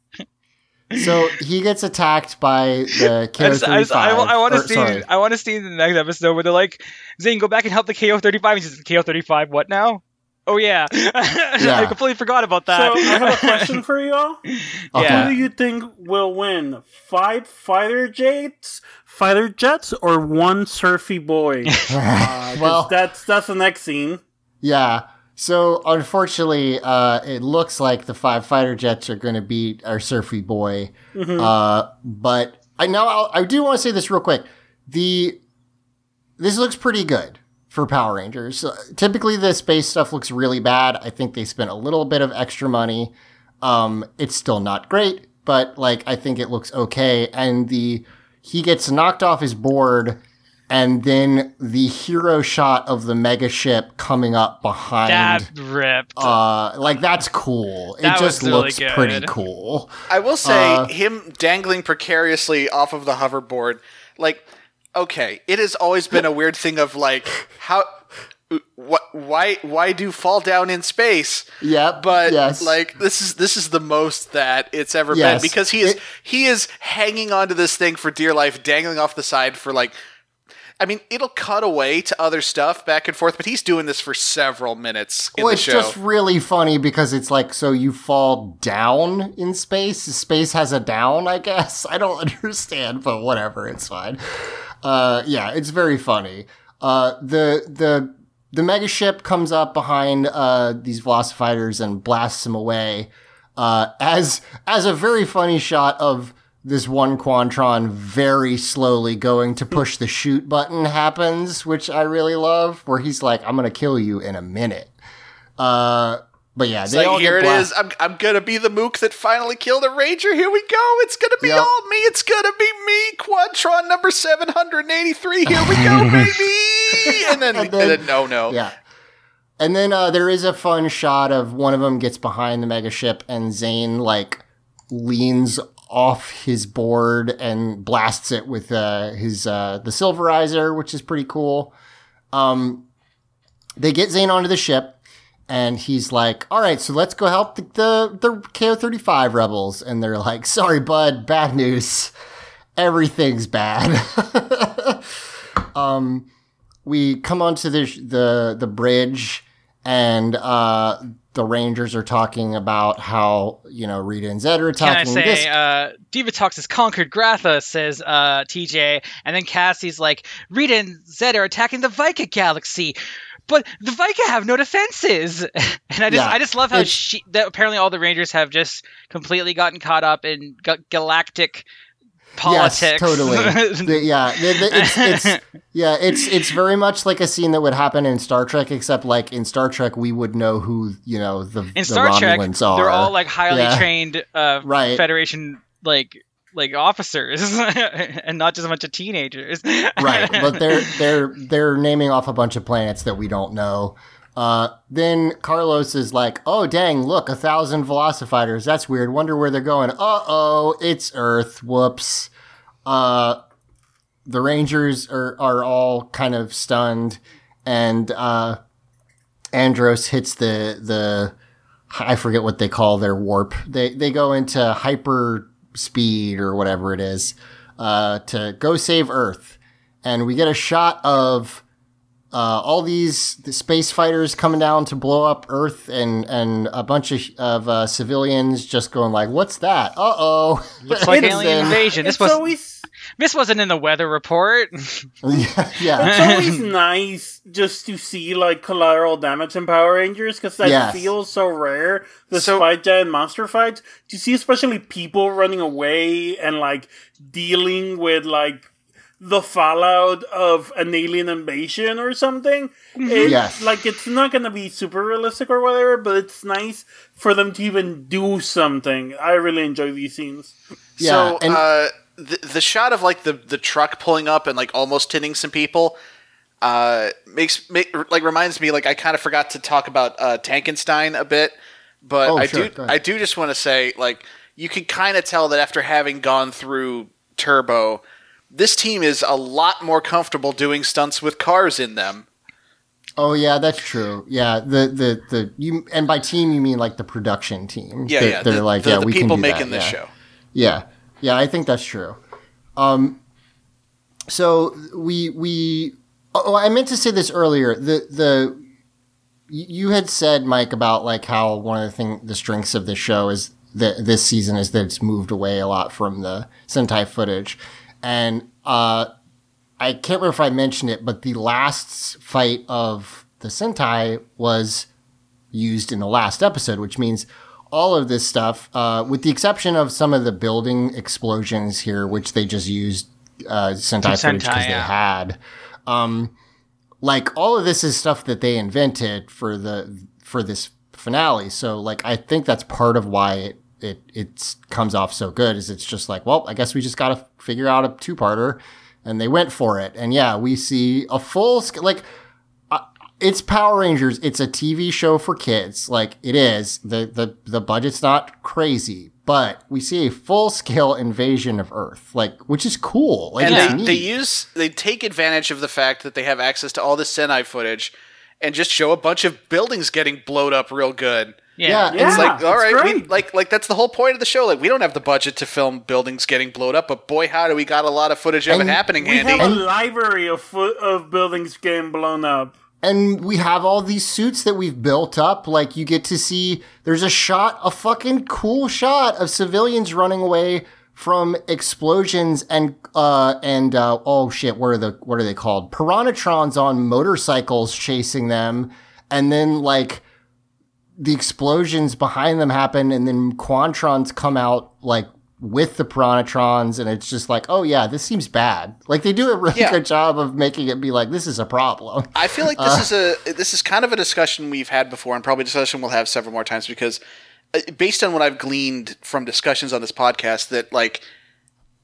So he gets attacked by the I KO just, I, thirty just, I, want to see I want to see in the next episode where they're like, Zhane, go back and help the KO 35. He says, KO 35, what now? Oh yeah, I completely forgot about that. So. I have a question for y'all. Yeah. Who do you think will win? Five fighter jets, fighter jets, or one surfy boy? Uh, 'cause Well- that's that's the next scene. Yeah. So unfortunately, uh, it looks like the five fighter jets are going to beat our Surfy Boy. Uh, but I know I'll, I do want to say this real quick. The this looks pretty good for Power Rangers. Uh, typically, the space stuff looks really bad. I think they spent a little bit of extra money. Um, it's still not great, but like I think it looks okay. And the he gets knocked off his board, and then the hero shot of the mega ship coming up behind. that ripped. uh, like that's cool. It That just was really looks good. pretty cool. I will say Uh, him dangling precariously off of the hoverboard, like, okay, it has always been a weird thing of like how. What? Why? Why do fall down in space? Yeah, But yes. like this is this is the most that it's ever Yes. been because he is It- he is hanging onto this thing for dear life, dangling off the side for like. I mean, it'll cut away to other stuff back and forth, but he's doing this for several minutes in well, it's show. just really funny because it's like so you fall down in space. Space has a down, I guess. I don't understand, but whatever, it's fine. Uh, yeah, it's very funny. Uh, the the the mega ship comes up behind uh, these Velocifighters and blasts them away. Uh, as as a very funny shot of this one Quantron very slowly going to push the shoot button happens, which I really love, where he's like, "I'm gonna kill you in a minute." Uh, but yeah, It's they all here get it. I'm, I'm gonna be the mook that finally killed a ranger. Here we go. It's gonna be Yep. all me. It's gonna be me, Quantron number 783. Here we go, baby. And then, and then- then, no, no. Yeah. And then uh, there is a fun shot of one of them gets behind the mega ship and Zhane like leans off his board and blasts it with uh, his uh, the silverizer, which is pretty cool. Um, they get Zhane onto the ship, and he's like, "All right, so let's go help the the, the KO thirty five rebels." And they're like, "Sorry, bud, bad news. Everything's bad." um, we come onto the the the bridge, and uh, the Rangers are talking about how you know Rita and Zed are attacking. Can I say, this. uh, Divatox has conquered Gratha, says uh, TJ, and then Cassie's like, Rita and Zed are attacking the Vika galaxy, but the Vika have no defenses. and I just, Yeah, I just love how it's- she, that apparently all the Rangers have just completely gotten caught up in ga- galactic politics. Yes, totally. The- yeah, it's, it's yeah, it's it's very much like a scene that would happen in Star Trek, except like in Star Trek we would know who you know the in the Star Trek, are. they're all like highly Yeah. trained uh, Right. Federation like like officers, and not just a bunch of teenagers. right, but they're they're they're naming off a bunch of planets that we don't know. Uh, then Carlos is like, "Oh dang, look, a thousand Velocifighters. That's weird. Wonder where they're going. Uh oh, it's Earth. Whoops." Uh, the Rangers are are all kind of stunned, and uh, Andros hits the the I forget what they call their warp. They they go into hyper speed or whatever it is uh, to go save Earth, and we get a shot of uh, all these the space fighters coming down to blow up Earth, and and a bunch of of uh, civilians just going like, "What's that? Uh oh!" Looks like alien invasion. This It's was always This wasn't in the weather report. yeah, yeah. It's always nice just to see like collateral damage in Power Rangers because that Yes. feels so rare. The So- Spy Giant monster fights to see, especially people running away and like dealing with like the fallout of an alien invasion or something. It's Yes. like it's not gonna be super realistic or whatever, but it's nice for them to even do something. I really enjoy these scenes. Yeah, so and- uh, the the shot of like the the truck pulling up and like almost hitting some people uh, makes make, like reminds me like I kind of forgot to talk about uh, Tankenstein a bit, but Oh, I sure, do. I do just want to say like you can kind of tell that after having gone through Turbo, this team is a lot more comfortable doing stunts with cars in them. Oh yeah, that's true. Yeah, the the the you and by team you mean like the production team. Yeah, They're- yeah. They're the, like the, yeah, the we people can do making that, this yeah. show. Yeah, yeah, I think that's true. Um, so we we oh, I meant to say this earlier. The the you had said Mike about like how one of the thing the strengths of the show is that this season is that it's moved away a lot from the Sentai footage, and uh, I can't remember if I mentioned it, but the last fight of the Sentai was used in the last episode, which means all of this stuff, uh, with the exception of some of the building explosions here, which they just used uh, Sentai Sentai, footage because they had. Um, like all of this is stuff that they invented for the for this finale. So like I think that's part of why it it it comes off so good. Is it's just like well, I guess we just got to figure out a two parter, and they went for it. And yeah, we see a full sc- like uh, it's Power Rangers. It's a TV show for kids. Like it is. The the the budget's not crazy, but we see a full scale invasion of Earth, like which is cool. Like and they, they use they take advantage of the fact that they have access to all this Sentai footage and just show a bunch of buildings getting blowed up real good. Yeah, Yeah. It's like all it's right, we, like like that's the whole point of the show. Like we don't have the budget to film buildings getting blown up, but boy, how do we got a lot of footage of And it happening, We Andy? have a library of fo- of buildings getting blown up. and we have all these suits that we've built up. Like you get to see, there's a shot, a fucking cool shot of civilians running away from explosions and uh and uh oh shit, what are the what are they called? Piranatrons on motorcycles chasing them, and then like the explosions behind them happen, and then Quantrons come out like with the Piranatrons, and it's just like, oh yeah, this seems bad. Like they do a really Yeah. good job of making it be like this is a problem. I feel like this is a this is kind of a discussion we've had before, and probably a discussion we'll have several more times because, uh, based on what I've gleaned from discussions on this podcast, that like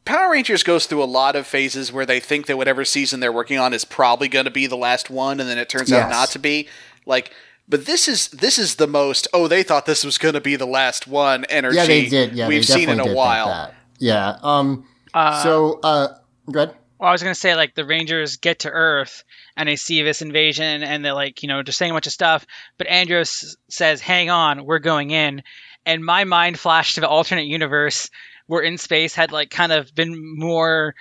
Power Rangers goes through a lot of phases where they think that whatever season they're working on is probably going to be the last one, and then it turns out not to be. Like, but this is this is the most. Oh, they thought this was going to be the last one. Energy. Yeah, they did. Yeah, we've they seen in definitely a did while. Yeah. Um. Uh, so, uh, good. Well, I was gonna say like the Rangers get to Earth and they see this invasion and they're like you know just saying a bunch of stuff, but Andros says, "Hang on, we're going in," and my mind flashed to the alternate universe where in space had like kind of been more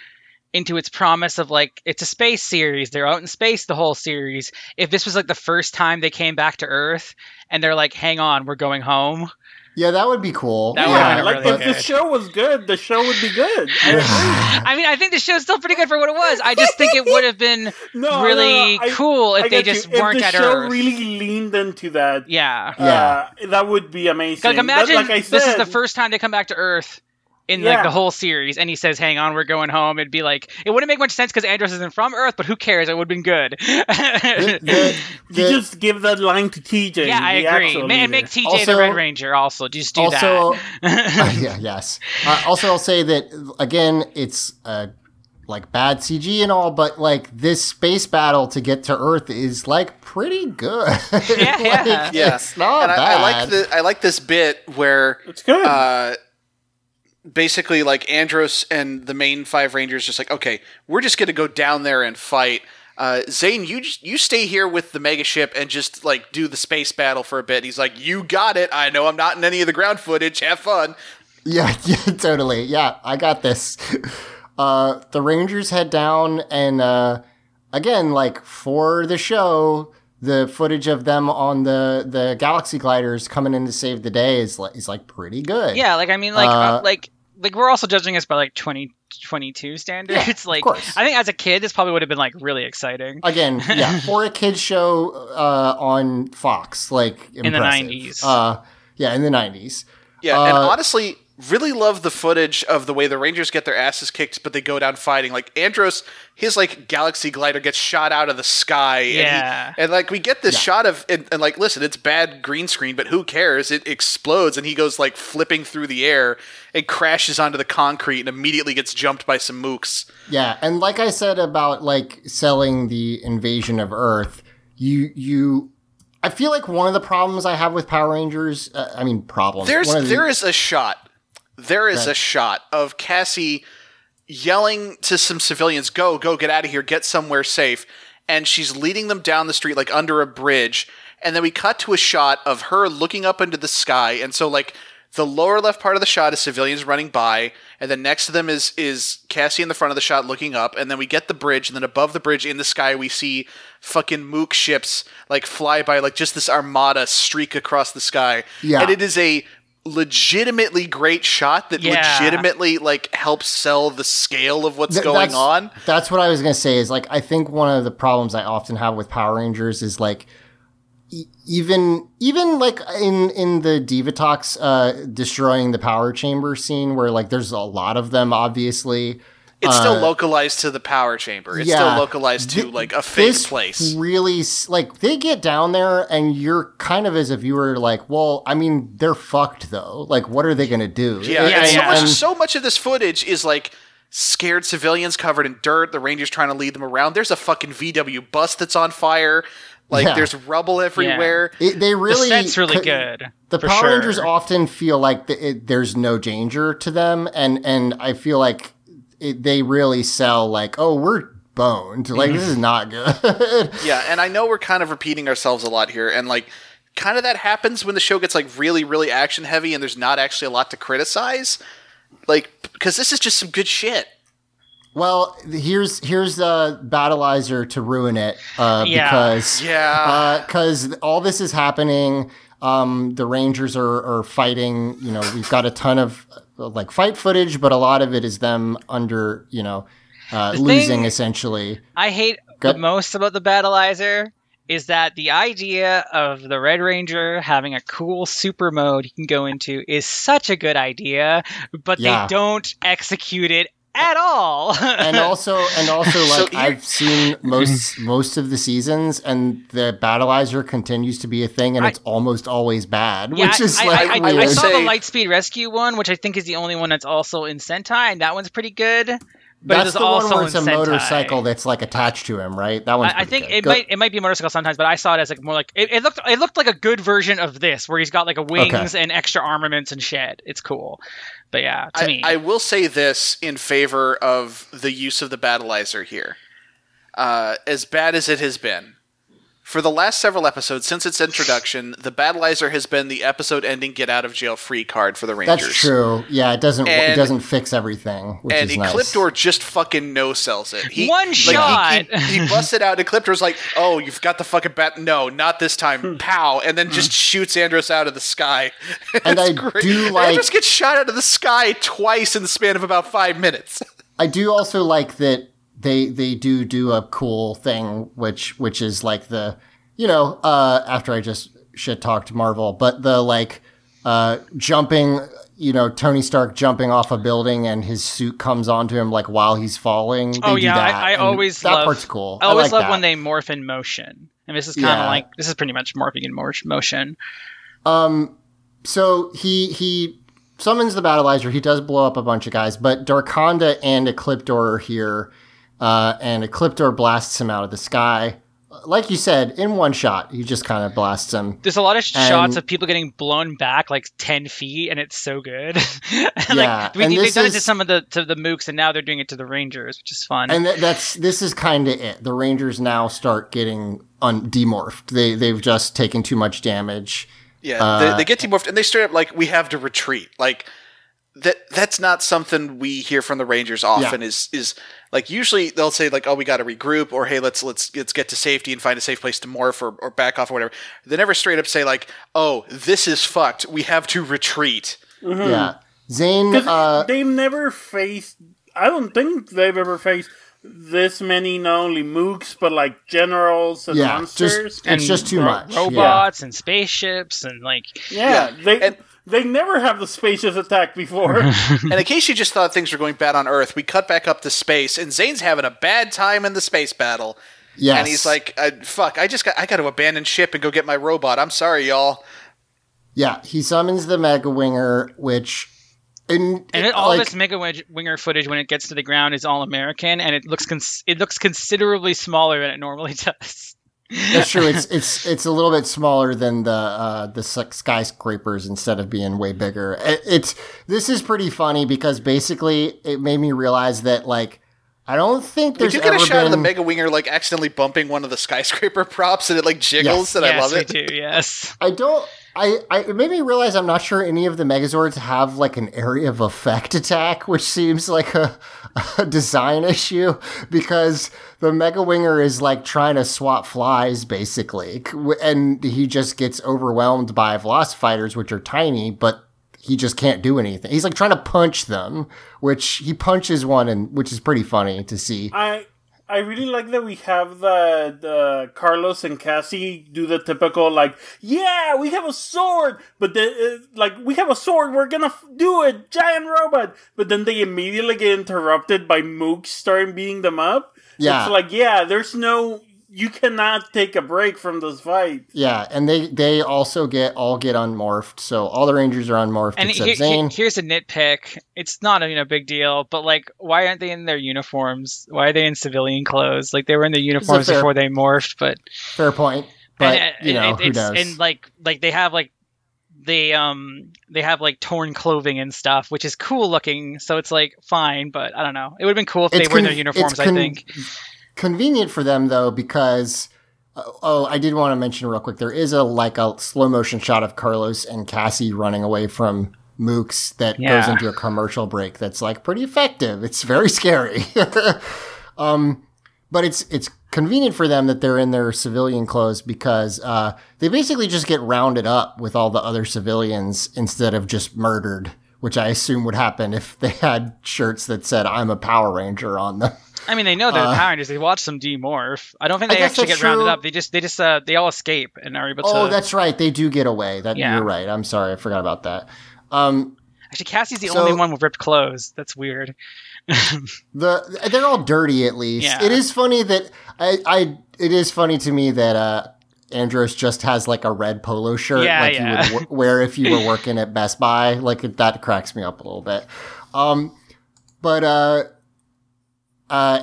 into its promise of like it's a space series they're out in space the whole series if this was like the first time they came back to earth and they're like hang on we're going home Yeah, that would be cool. That would yeah, have like really if good. the show was good, the show would be good. I mean i think the show's still pretty good for what it was i just think it would have been No, no, really no, I- cool if they just you. weren't if at the show earth really leaned into that. yeah Yeah. uh, that would be amazing. Like imagine But like I said, this is the first time they come back to Earth in like the whole series, and he says, "Hang on, we're going home." It'd be like it wouldn't make much sense because Andros isn't from Earth, but who cares? It would have been good. The- the- You the- just give that line to TJ. yeah, I agree. actual Ma- and leader. make TJ the Red Ranger also. Just do also, that. yeah, yes. Uh, also, I'll say that again, it's uh, like bad CG and all, but like this space battle to get to Earth is like pretty good. Yeah, Like, yeah. Yeah, It's not and I, bad. I like the I like this bit where It's good. uh, basically like Andros and the main five rangers just like okay we're just gonna go down there and fight. Uh, Zhane you j- you stay here with the mega ship and just like do the space battle for a bit. He's like you got it. I know I'm not in any of the ground footage. Have fun. Yeah, yeah, totally. Yeah, I got this. Uh, the Rangers head down, and uh, again, like for the show, the footage of them on the the Galaxy gliders coming in to save the day is like is like pretty good. yeah, like I mean, like Uh, uh, like like we're also judging us by like 2022 standards. Yeah, like course. I think as a kid, this probably would have been like really exciting. Again, yeah, for a kids show uh, on Fox, like in the 90s. Uh, yeah, in the nineties. Yeah, and Uh, honestly, really love the footage of the way the Rangers get their asses kicked, but they go down fighting. Like Andros, his like galaxy glider gets shot out of the sky. and he- and, like we get this shot of and, and like listen, it's bad green screen, but who cares? It explodes and he goes like flipping through the air and crashes onto the concrete and immediately gets jumped by some mooks. Yeah, and like I said about like selling the invasion of Earth, you you I feel like one of the problems I have with Power Rangers, uh, I mean problems. There's one of the- there is a shot. There is Right. a shot of Cassie yelling to some civilians, "Go, go, get out of here, get somewhere safe." And she's leading them down the street like under a bridge. And then we cut to a shot of her looking up into the sky. And so like the lower left part of the shot is civilians running by, and then next to them is is Cassie in the front of the shot looking up, and then we get the bridge, and then above the bridge in the sky we see fucking mook ships like fly by, like just this armada streak across the sky. Yeah. And it is a legitimately great shot that Yeah. legitimately like helps sell the scale of what's Th- going that's- on. That's what I was gonna say. Is like I think one of the problems I often have with Power Rangers is like e- even even like in in the Divatox uh destroying the power chamber scene where like there's a lot of them obviously It's still uh, localized to the power chamber. It's yeah. still localized to Th- like a fake this place. Really, like they get down there, and you're kind of as if you were like, well, I mean, they're fucked though. Like, what are they gonna do? Yeah, Yeah, and so yeah. much so much of this footage is like scared civilians covered in dirt, the Rangers trying to lead them around. There's a fucking VW bus that's on fire. Like Yeah. there's rubble everywhere. it- they The really set's really c- good. The Power sure. Rangers often feel like the, it, there's no danger to them, and and I feel like it, they really sell like, oh, we're boned. Like Mm-hmm. this is not good. Yeah, and I know we're kind of repeating ourselves a lot here, and like, kind of that happens when the show gets like really, really action heavy, and there's not actually a lot to criticize. Like, because this is just some good shit. well, here's here's the Battlizer to ruin it, uh, Yeah. because Yeah, because all this is happening. Um, the Rangers are, are fighting. You know, we've got a ton of uh, like fight footage, but a lot of it is them under, you know, uh, losing essentially. I hate Go- the most about the Battlizer is that the idea of the Red Ranger having a cool super mode he can go into is such a good idea, but Yeah. they don't execute it at all. and also and also like here- I've seen most most of the seasons and the Battlizer continues to be a thing and I- it's almost always bad Yeah, which is I, like I, I, I I weird. saw the Lightspeed Rescue one, which I think is the only one that's also in Sentai, and that one's pretty good. But that's it is the also one where it's a Sentai. motorcycle that's like attached to him right that one. I, I think good. it Go- might it might be a motorcycle sometimes, but I saw it as like more like it, it looked it looked like a good version of this, where he's got like a wings and extra armaments and shit. It's cool, but yeah, to I, me, I will say this in favor of the use of the Battlizer here. Uh, as bad as it has been, for the last several episodes since its introduction, the Battlizer has been the episode-ending "get out of jail free" card for the Rangers. that's true yeah it doesn't it doesn't fix everything which and is nice Ecliptor just fucking no sells it. He, One like, shot. He, he, he busted out. Ecliptor's like, "Oh, you've got the fucking bat." No, not this time. Hmm. Pow! And then just shoots Andros out of the sky. And It's I great. do like- Andros gets shot out of the sky twice in the span of about five minutes. I do also like that they they do do a cool thing, which which is like the you know uh, after I just shit talked Marvel, but the like uh, jumping, you know, Tony Stark jumping off a building and his suit comes onto him like while he's falling. They oh do yeah, I, I always that love, part's cool. I always like love that. when they morph in motion, and this is kind of Yeah. like this is pretty much morphing in motion. Um, so he he summons the Battlizer. He does blow up a bunch of guys, but Darkonda and Ecliptor are here, uh, and Ecliptor blasts him out of the sky. Like you said, in one shot, he just kind of blasts him. There's a lot of And- shots of people getting blown back like ten feet, and it's so good. And, Yeah, like we, and they've this done it to some of the to the mooks, and now they're doing it to the rangers, which is fun. And th- that's this is kind of it. The Rangers now start getting un- demorphed. They they've just taken too much damage. Yeah, Uh, they, they get demorphed and they straight up like we have to retreat. Like that that's not something we hear from the Rangers often. Is is like usually they'll say like oh we got to regroup or hey let's let's let's get to safety and find a safe place to morph or, or back off or whatever. They never straight up say like oh this is fucked. We have to retreat. Yeah. Zhane, 'Cause uh, they've never faced. I don't think they've ever faced this many not only mooks but like generals and Yeah, monsters. just- It's just too ro- much, yeah. Robots and spaceships and like yeah, they and- they never have the spaceships attack before. And in case you just thought things were going bad on Earth, we cut back up to space, and Zhane's having a bad time in the space battle. yes. And he's like, uh, "Fuck! I just got I got to abandon ship and go get my robot. I'm sorry, y'all." yeah, he summons the Mega Winger, which. In, and it, all like, this mega winger footage when it gets to the ground is all American and it looks cons- it looks considerably smaller than it normally does. That's true. It's it's it's a little bit smaller than the uh, the skyscrapers instead of being way bigger. It, it's this is pretty funny because basically it made me realize that like I don't think We there's do get a shot been of the Mega Winger like accidentally bumping one of the skyscraper props, and it like jiggles, Yes. and I love it. do. Yes. I don't. I, I it made me realize I'm not sure any of the Megazords have like an area of effect attack, which seems like a, a design issue because the Mega Winger is like trying to swat flies basically, and he just gets overwhelmed by Velocifighters, which are tiny, but he just can't do anything. He's like trying to punch them, which he punches one, and which is pretty funny to see. I I really like that we have the the Carlos and Cassie do the typical like, yeah, we have a sword, but then uh, like we have a sword, we're gonna f- do it, giant robot, but then they immediately get interrupted by mooks starting beating them up. Yeah. it's like yeah, there's no, you cannot take a break from this fight. Yeah, and they they also get all get unmorphed, so all the Rangers are unmorphed And except here- Zhane. here- here's a nitpick. It's not a you know, big deal, but like, why aren't they in their uniforms? Why are they in civilian clothes? Like they were in their uniforms fair- before they morphed, but Fair point, but and, you know and who it's, knows? And like, like they have like they um they have like torn clothing and stuff, which is cool looking. So it's like fine, but I don't know. It would have been cool if It's they were in their uniforms. it's I con- think. Convenient for them though because uh, oh i did want to mention real quick there is a like a slow motion shot of carlos and cassie running away from mooks that goes into a commercial break that's like pretty effective. It's very scary. Um but it's it's convenient for them that they're in their civilian clothes because uh, they basically just get rounded up with all the other civilians instead of just murdered which i assume would happen if they had shirts that said i'm a power ranger on them I mean, they know they're Uh, Power Rangers. They watch them demorph. I don't think they actually get rounded up. They just, they just, uh, they all escape and are able Oh, to. that's right. They do get away. That Yeah. you're right. I'm sorry. I forgot about that. Um, Actually, Cassie's the So- only one with ripped clothes. That's weird. the they're all dirty at least. Yeah. It is funny that I, I it is funny to me that uh Andros just has like a red polo shirt Yeah, like yeah. you would w- wear if you were working at Best Buy. Like that cracks me up a little bit. Um, but uh, uh,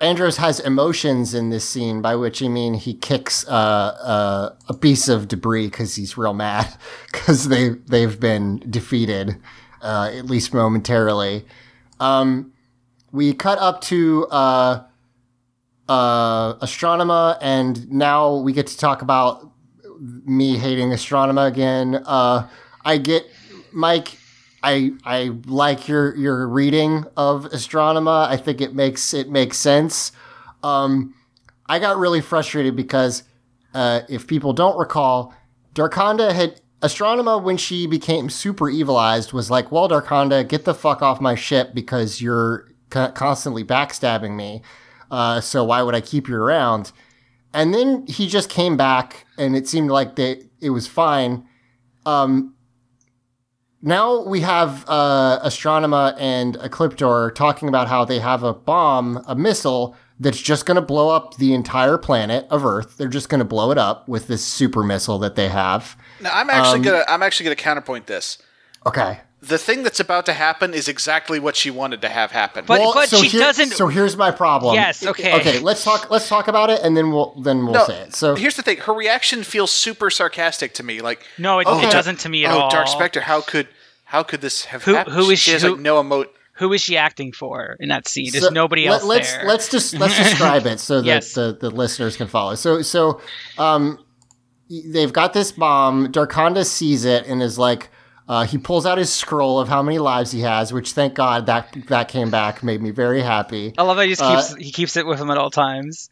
Andros has emotions in this scene, by which I mean he kicks uh, uh, a piece of debris because he's real mad because they they've been defeated, uh, at least momentarily. Um, we cut up to uh, uh, Astronema, and now we get to talk about me hating Astronema again. Uh, I get Mike. I I like your your reading of Astronema. I think it makes it makes sense. Um, I got really frustrated because uh, if people don't recall, Darkonda had Astronema when she became super evilized was like, "Well, Darkonda, get the fuck off my ship because you're co- constantly backstabbing me. Uh, so why would I keep you around?" And then he just came back, and it seemed like they it was fine. Um, now we have uh, Astronema and Ecliptor talking about how they have a bomb, a missile that's just going to blow up the entire planet of Earth. They're just going to blow it up with this super missile that they have. Now, I'm actually Um, gonna I'm actually gonna counterpoint this. Okay. The thing that's about to happen is exactly what she wanted to have happen. But- Well, but so she here- doesn't- So here's my problem. Yes, okay. Okay. Let's talk. Let's talk about it, and then we'll then we'll no, say it. So here's the thing: her reaction feels super sarcastic to me. Like, No, it, oh, it doesn't to me at oh, all. Dark Spectre, how could how could this have Who- happened? who is she? she- has who- like no emote. Who is she acting for in that scene? There's So, nobody let- else let's, there. Let's just let's describe it so that Yes. the, the listeners can follow. So so um, they've got this bomb. Darkonda sees it and is like, uh, he pulls out his scroll of how many lives he has, which thank God that that came back, made me very happy. I love how he just Uh, keeps he keeps it with him at all times.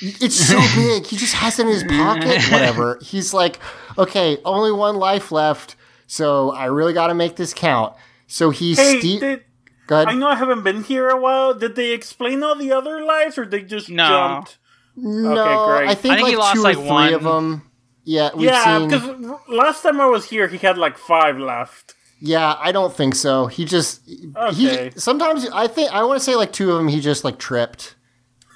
It's so big. He just has it in his pocket. Whatever. He's like, okay, only one life left, so I really got to make this count. So he Hey, ste- did, Go ahead. I know I haven't been here a while. Did they explain all the other lives, or they just No. jumped? No, great. I think, I think he like lost, two like, or three one. of them. Yeah, yeah, seen. because last time I was here, he had like five left. Yeah, I don't think so. He just Okay. he sometimes I think I want to say like two of them he just like tripped.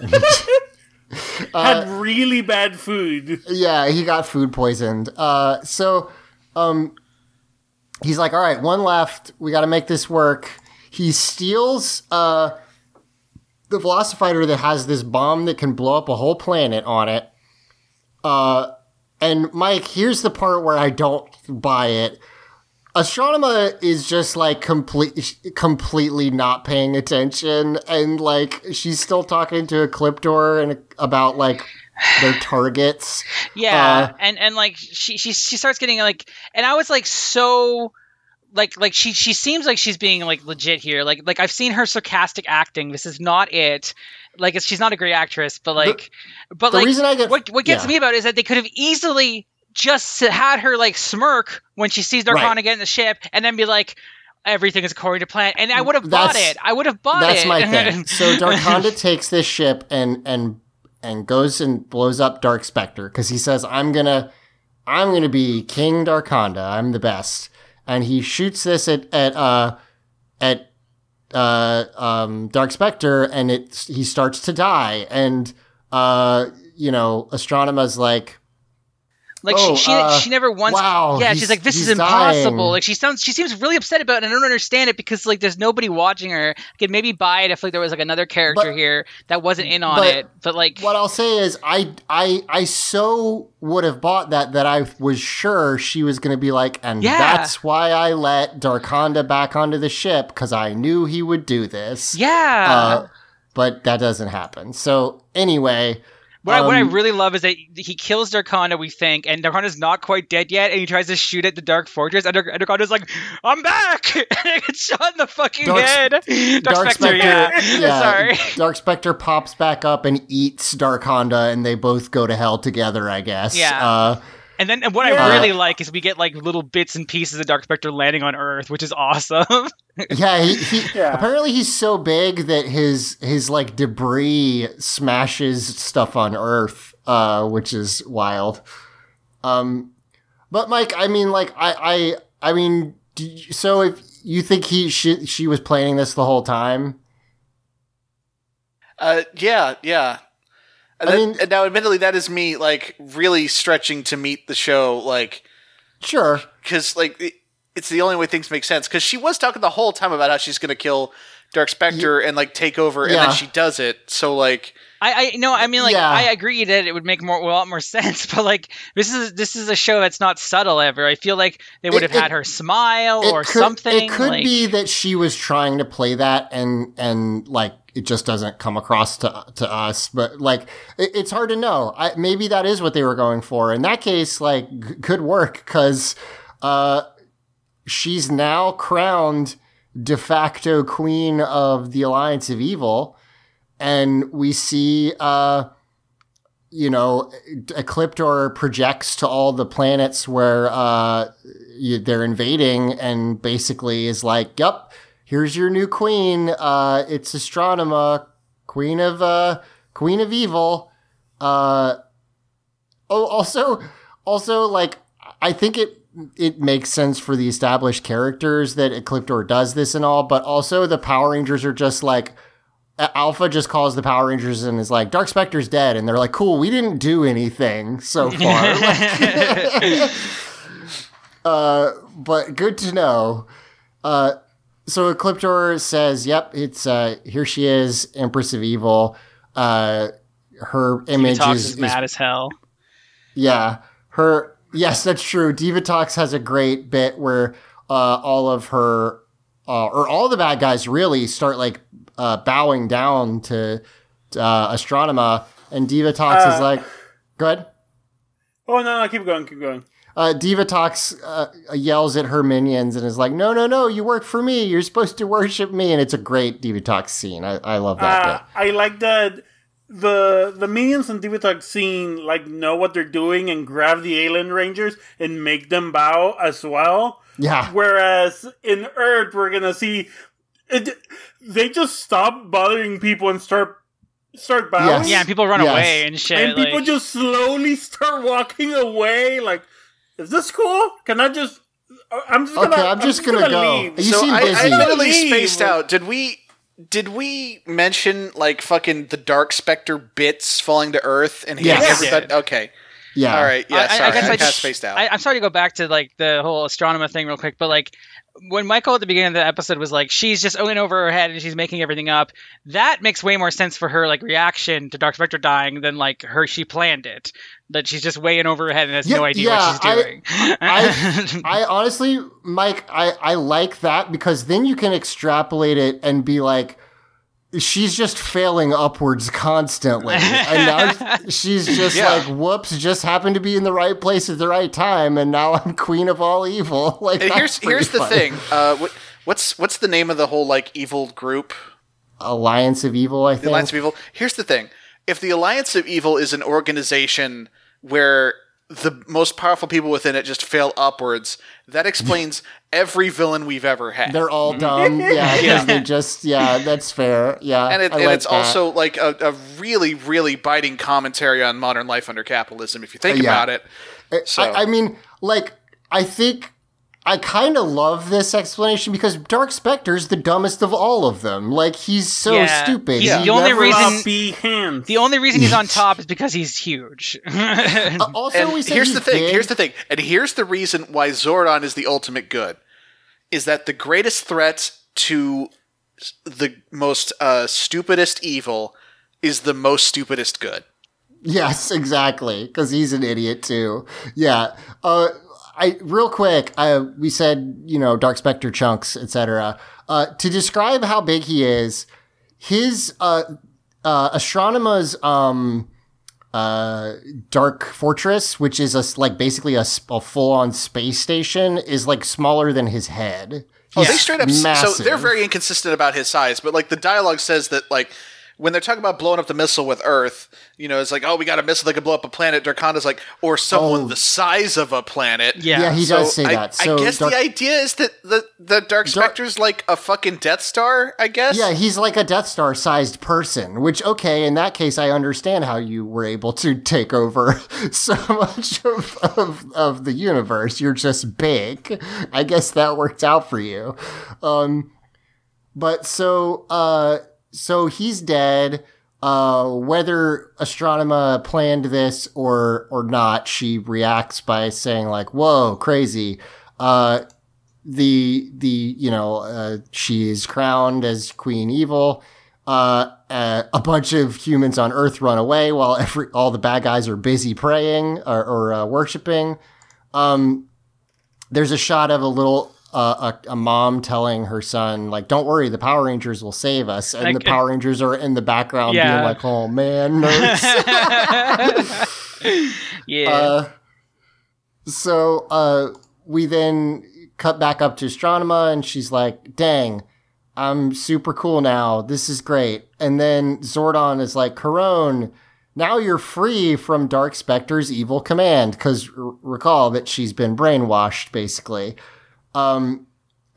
had really bad food. Yeah, he got food poisoned. Uh, so, um, he's like, all right, one left. We got to make this work. He steals uh, the Velocifighter that has this bomb that can blow up a whole planet on it. Uh, and Mike, here's the part where I don't buy it. Astronema is just like complete, completely not paying attention, and like she's still talking to Ecliptor and about like their targets. Yeah, Uh, and and like she she she starts getting like, and I was like so. Like, like she she seems like she's being like legit here. Like, like I've seen her sarcastic acting. This is not it. Like, she's not a great actress, but like, but the like, reason I get- what what gets yeah. me about it is that they could have easily just had her like smirk when she sees Darkonda Right. get in the ship, and then be like, everything is according to plan, and I would have bought it. I would have bought That's it. my thing. So Darkonda takes this ship and and and goes and blows up Dark Spectre because he says, "I'm gonna, I'm gonna be King Darkonda. I'm the best." And he shoots this at at uh at uh um Dark Spectre, and it he starts to die, and uh you know Astronema's like. Like Oh, she she, uh, she never once wow, yeah she's like this is impossible dying. like she sounds she seems really upset about it and I don't understand it because like there's nobody watching her I could maybe buy it if like there was like another character But- here that wasn't in on but it but like What I'll say is, I I I so would have bought that that I was sure she was going to be like, and Yeah. that's why I let Darkonda back onto the ship because I knew he would do this. yeah Uh, but that doesn't happen. So anyway, what, I, what I um, really love is that he kills Darkonda we think and Darkonda's not quite dead yet and he tries to shoot at the Dark Fortress and, Dark, and Darkonda's like I'm back and gets shot in the fucking Dark- head Dark, Dark Spectre, Spectre, yeah, sorry Dark Spectre pops back up and eats Darkonda, and they both go to hell together. I guess. Yeah. Uh, and then and what Yeah. I really like is we get like little bits and pieces of Dark Spectre landing on Earth which is awesome Yeah, he, he Yeah. apparently he's so big that his his like debris smashes stuff on Earth, uh, which is wild. Um, but Mike, I mean, like I I I mean, you- so if you think he she she was planning this the whole time, Uh, yeah, yeah. And, I then- mean- and now, admittedly, that is me like really stretching to meet the show, like sure, because like it, it's the only way things make sense. Because she was talking the whole time about how she's going to kill Dark Spectre and like take over, and Yeah. then she does it. So like, I, I no, I mean like Yeah. I agree that it would make more a lot more sense, but like this is this is a show that's not subtle ever. I feel like they would It- have had her smile or could, something. It could like, be that she was trying to play that and and like it just doesn't come across to to us. But like it, it's hard to know. I, maybe that is what they were going for. In that case, like g- could work because uh, she's now crowned de facto queen of the Alliance of Evil, and we see. Uh, you know, Ecliptor projects to all the planets where uh, you, they're invading and basically is like, yep, here's your new queen. Uh, it's Astronema, queen of uh, queen of evil. Uh, oh, also, also, like, I think it it makes sense for the established characters that Ecliptor does this and all, but also the Power Rangers are just like. Alpha just calls the Power Rangers and is like, Dark Spectre's dead. And they're like, cool, we didn't do anything so far. Like- uh, but good to know. Uh, so Ecliptor says, "Yep, it's uh, here. She is, Empress of Evil. Uh, her image is, is is mad as hell. yeah. Her yes, that's true. Divatox has a great bit where uh, all of her uh, or all the bad guys really start like uh, bowing down to uh, Astronema, and Divatox is Uh, like, "Go ahead." Oh no, no, keep going, keep going. uh, Divatox uh, yells at her minions and is like, "No, no, no! You work for me. You're supposed to worship me." And it's a great Divatox scene. I, I love that Uh, I like that the the minions in Divatox scene like know what they're doing and grab the alien rangers and make them bow as well. Yeah. Whereas in Earth, we're gonna see it, they just stop bothering people and start start bowing. Yes. Yeah, and people run Yes. away and shit. and people like- just slowly start walking away. Like, is this cool? Can I just? Uh, I'm just gonna. Okay, I'm just gonna go. leave. You so seem I, busy. I admittedly Leave. spaced out. Did we? Did we mention like fucking the Dark Spectre bits falling to Earth and hitting Yes. everybody? Okay, Yeah. all right. Yeah, I- I- sorry, I I, guess I kind of just- spaced out. I, I'm sorry to go back to like the whole Astronema thing real quick, but like when Michael at the beginning of the episode was like, she's just going over her head and she's making everything up. That makes way more sense for her like reaction to Dark Spectre dying than like her she planned it. That she's just way in over her head and has Yeah, no idea yeah, what she's doing. I, I honestly, Mike, I, I like that because then you can extrapolate it and be like, she's just failing upwards constantly. and now she's just Yeah. like, whoops, just happened to be in the right place at the right time. And now I'm queen of all evil. Like, and here's here's the thing. Uh, what, what's what's the name of the whole like evil group? Alliance of Evil, I The think. Alliance of Evil. Here's the thing: if the Alliance of Evil is an organization where the most powerful people within it just fail upwards, that explains every villain we've ever had. They're all mm-hmm. dumb. Yeah, because they just, yeah, that's fair. Yeah. and, it, I and like it's that. also like a, a really, really biting commentary on modern life under capitalism. If you think uh, Yeah. about it, uh, So- I, I mean, like, I think I kind of love this explanation because Dark Spectre's the dumbest of all of them. Like, he's so Yeah. stupid. He's He the only never- reason- Floppy hands. the only reason he's on top is because he's huge. Uh, also, and we said here's he's the thing. big. Here's the thing. And here's the reason why Zordon is the ultimate good. Is that the greatest threat to the most uh, stupidest evil is the most stupidest good. Yes, exactly. Because he's an idiot too. Yeah. Uh, I real quick. I we said you know Dark Spectre chunks, etc. Uh, to describe how big he is, his uh, uh, Astronema's um, uh, Dark Fortress, which is a like basically a, full on space station, is like smaller than his head. Oh, they straight up. So they're very inconsistent about his size, but like the dialogue says that like when they're talking about blowing up the missile with Earth, you know, it's like, oh, we got a missile that can blow up a planet. Darkonda's like, or someone Oh. the size of a planet. Yeah. Yeah, he So does say I, that. So I guess Dark- the idea is that the the Dark Spectre's like a fucking Death Star. I guess. Yeah, he's like a Death Star sized person, which, okay, in that case, I understand how you were able to take over so much of, of, of the universe. You're just big. I guess that worked out for you. Um, but so, uh, so he's dead. Uh, whether Astronema planned this or, or not, she reacts by saying like, whoa, crazy. Uh, the the you know uh, she is crowned as Queen Evil. Uh, uh, a bunch of humans on Earth run away while every all the bad guys are busy praying or, or uh, worshiping. Um, there's a shot of a little uh, a, a mom telling her son like, "Don't worry, the Power Rangers will save us," and Like, the Power Rangers are in the background Yeah. being like, "Oh man, nerds." yeah. Uh, so uh, we then cut back up to Astronema, and she's like, "Dang, I'm super cool now. This is great." And then Zordon is like, "Karone, now you're free from Dark Spectre's evil command." Because r- recall that she's been brainwashed, basically. Um,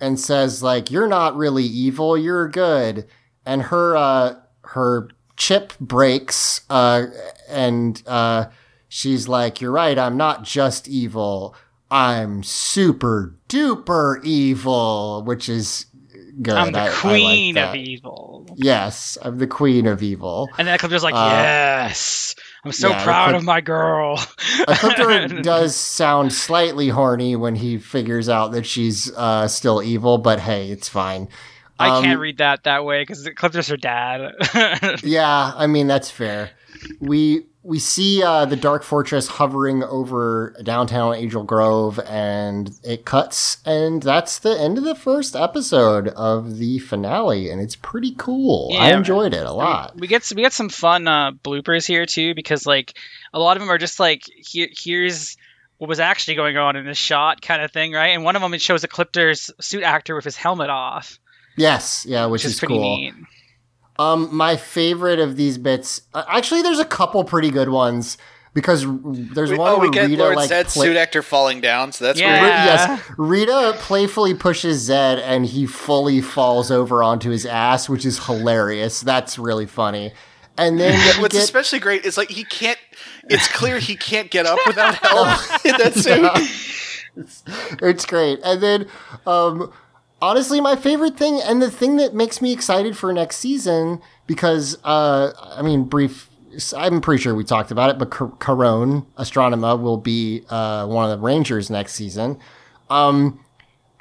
and says like, "You're not really evil. You're good." And her uh, her chip breaks, uh, and uh, she's like, You're right, I'm not just evil. I'm super duper evil, which is good. I'm the I- I like queen of evil. Yes, I'm the queen of evil. And then Ecliptor's like, Uh, yes, I'm so yeah, proud of my girl. Ecliptor does sound slightly horny when he figures out that she's uh, still evil, but hey, it's fine. I Um, can't read that that way because Ecliptor's her dad. Yeah, I mean that's fair. We we see uh, the Dark Fortress hovering over downtown Angel Grove, and it cuts, and that's the end of the first episode of the finale, and it's pretty cool. I enjoyed it a lot. we get we get some fun uh, bloopers here too because like a lot of them are just like here here's what was actually going on in this shot kind of thing, right? And one of them it shows Ecliptor's suit actor with his helmet off, Yes, yeah, which, which is, is, pretty cool. neat. Um, my favorite of these bits, uh, actually, there's a couple pretty good ones. because there's one oh, we where get Rita Lord like Zedd's play- suit actor falling down, so that's Yeah. great. Yes, Rita playfully pushes Zed and he fully falls over onto his ass, which is hilarious. That's really funny. And then we What's get, especially great is like he can't. It's clear he can't get up without help in that suit. it's great. And then, um, honestly, my favorite thing and the thing that makes me excited for next season because, uh, I mean, brief. I'm pretty sure we talked about it, but Car- Karone Astronema will be uh, one of the Rangers next season. Um,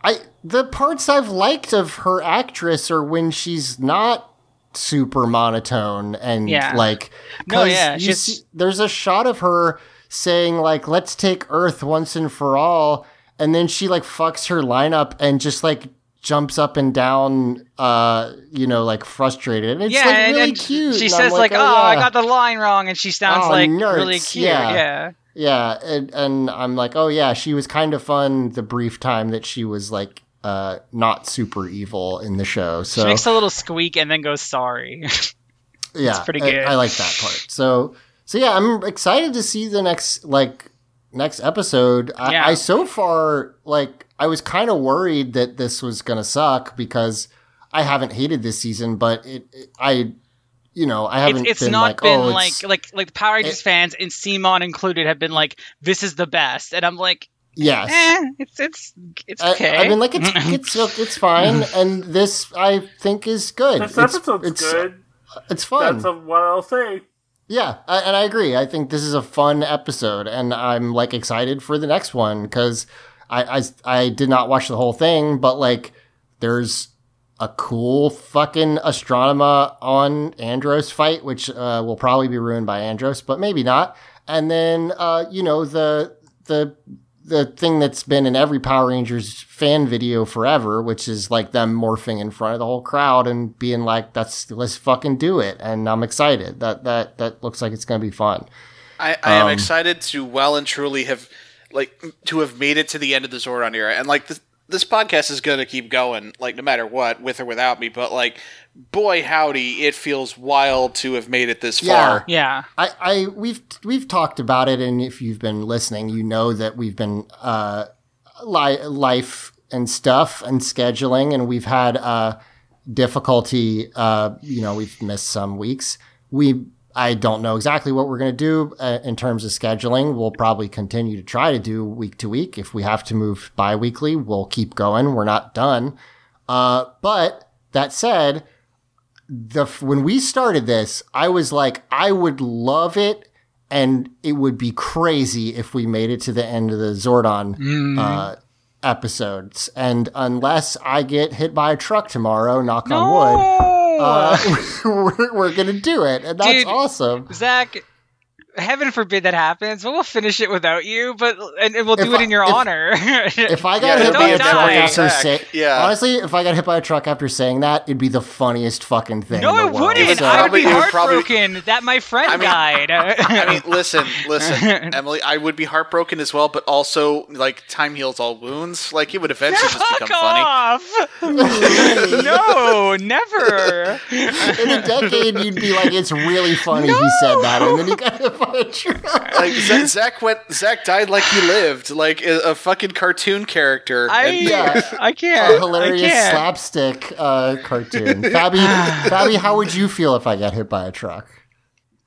I the parts I've liked of her actress are when she's not super monotone and Yeah. like No, yeah, you see, there's a shot of her saying like let's take earth once and for all and then she like fucks her lineup and just like jumps up and down uh you know like frustrated and it's yeah, like and, really and cute she and says like, "Oh, I got the line wrong," and she sounds Oh, like nerds, really cute. yeah. Yeah. Yeah, and, and I'm like, oh yeah, she was kind of fun the brief time that she was like uh not super evil in the show. So She makes a little squeak and then goes sorry. yeah, pretty I- good. I, like that part. So so yeah, I'm excited to see the next like next episode. I, Yeah. I so far like I was kind of worried that this was gonna suck because I haven't hated this season, but it, it I you know I it's haven't it's been not like been oh like it's, like like the Power Rangers it- fans and Simon included have been like, "This is the best," and I'm like, yes. "Eh, it's it's it's I- okay." I, mean, like it's it's it's fine, and this I think is good. This it's, episode's it's, good. It's fun. That's a, what I'll say. yeah, I, and I agree. I think this is a fun episode, and I'm like excited for the next one because I, I I did not watch the whole thing, but like there's a cool fucking Astronema on Andros fight, which uh, will probably be ruined by Andros, but maybe not. And then uh, you know the the the thing that's been in every Power Rangers fan video forever, which is like them morphing in front of the whole crowd and being like, "That's let's fucking do it," and I'm excited. That that that looks like it's gonna be fun. I, I am Um, excited to well and truly have like to have made it to the end of the Zordon era, and like this this podcast is going to keep going, like no matter what, with or without me. But like, boy howdy, it feels wild to have made it this Yeah. far. yeah, I, I we've we've talked about it, and if you've been listening, you know that we've been uh, li- life and stuff and scheduling, and we've had uh, difficulty. Uh, you know, we've missed some weeks. We I don't know exactly what we're going to do uh, in terms of scheduling. We'll probably continue to try to do week to week. If we have to move bi-weekly, we'll keep going. We're not done. Uh, but that said, the when we started this, I was like, I would love it, and it would be crazy if we made it to the end of the Zordon uh, episodes. And unless I get hit by a truck tomorrow, knock on wood, uh, we're, we're gonna do it, and that's Dude. awesome. Zach. Heaven forbid that happens, but we'll finish it without you. But and, and we'll do If it I- in your if- honor. If I got Yeah, hit by a a truck after saying, Yeah. honestly, if I got hit by a truck after saying that, it'd be the funniest fucking thing. no, in the it world. wouldn't. So- I would be Probably- it would probably- heartbroken that my friend I mean- died. I mean, listen, listen, Emily. I would be heartbroken as well, but also like time heals all wounds. Like it would eventually just Fuck become funny. off! no, never. in a decade, you'd be like, "It's really funny he said that," and then he got hit by a truck. Like Zach, Zach went. Zach died like he lived, like a, a fucking cartoon character. I And- Yeah. I can't. A hilarious I can't. slapstick uh, cartoon. Fabi, Fabi, how would you feel if I got hit by a truck?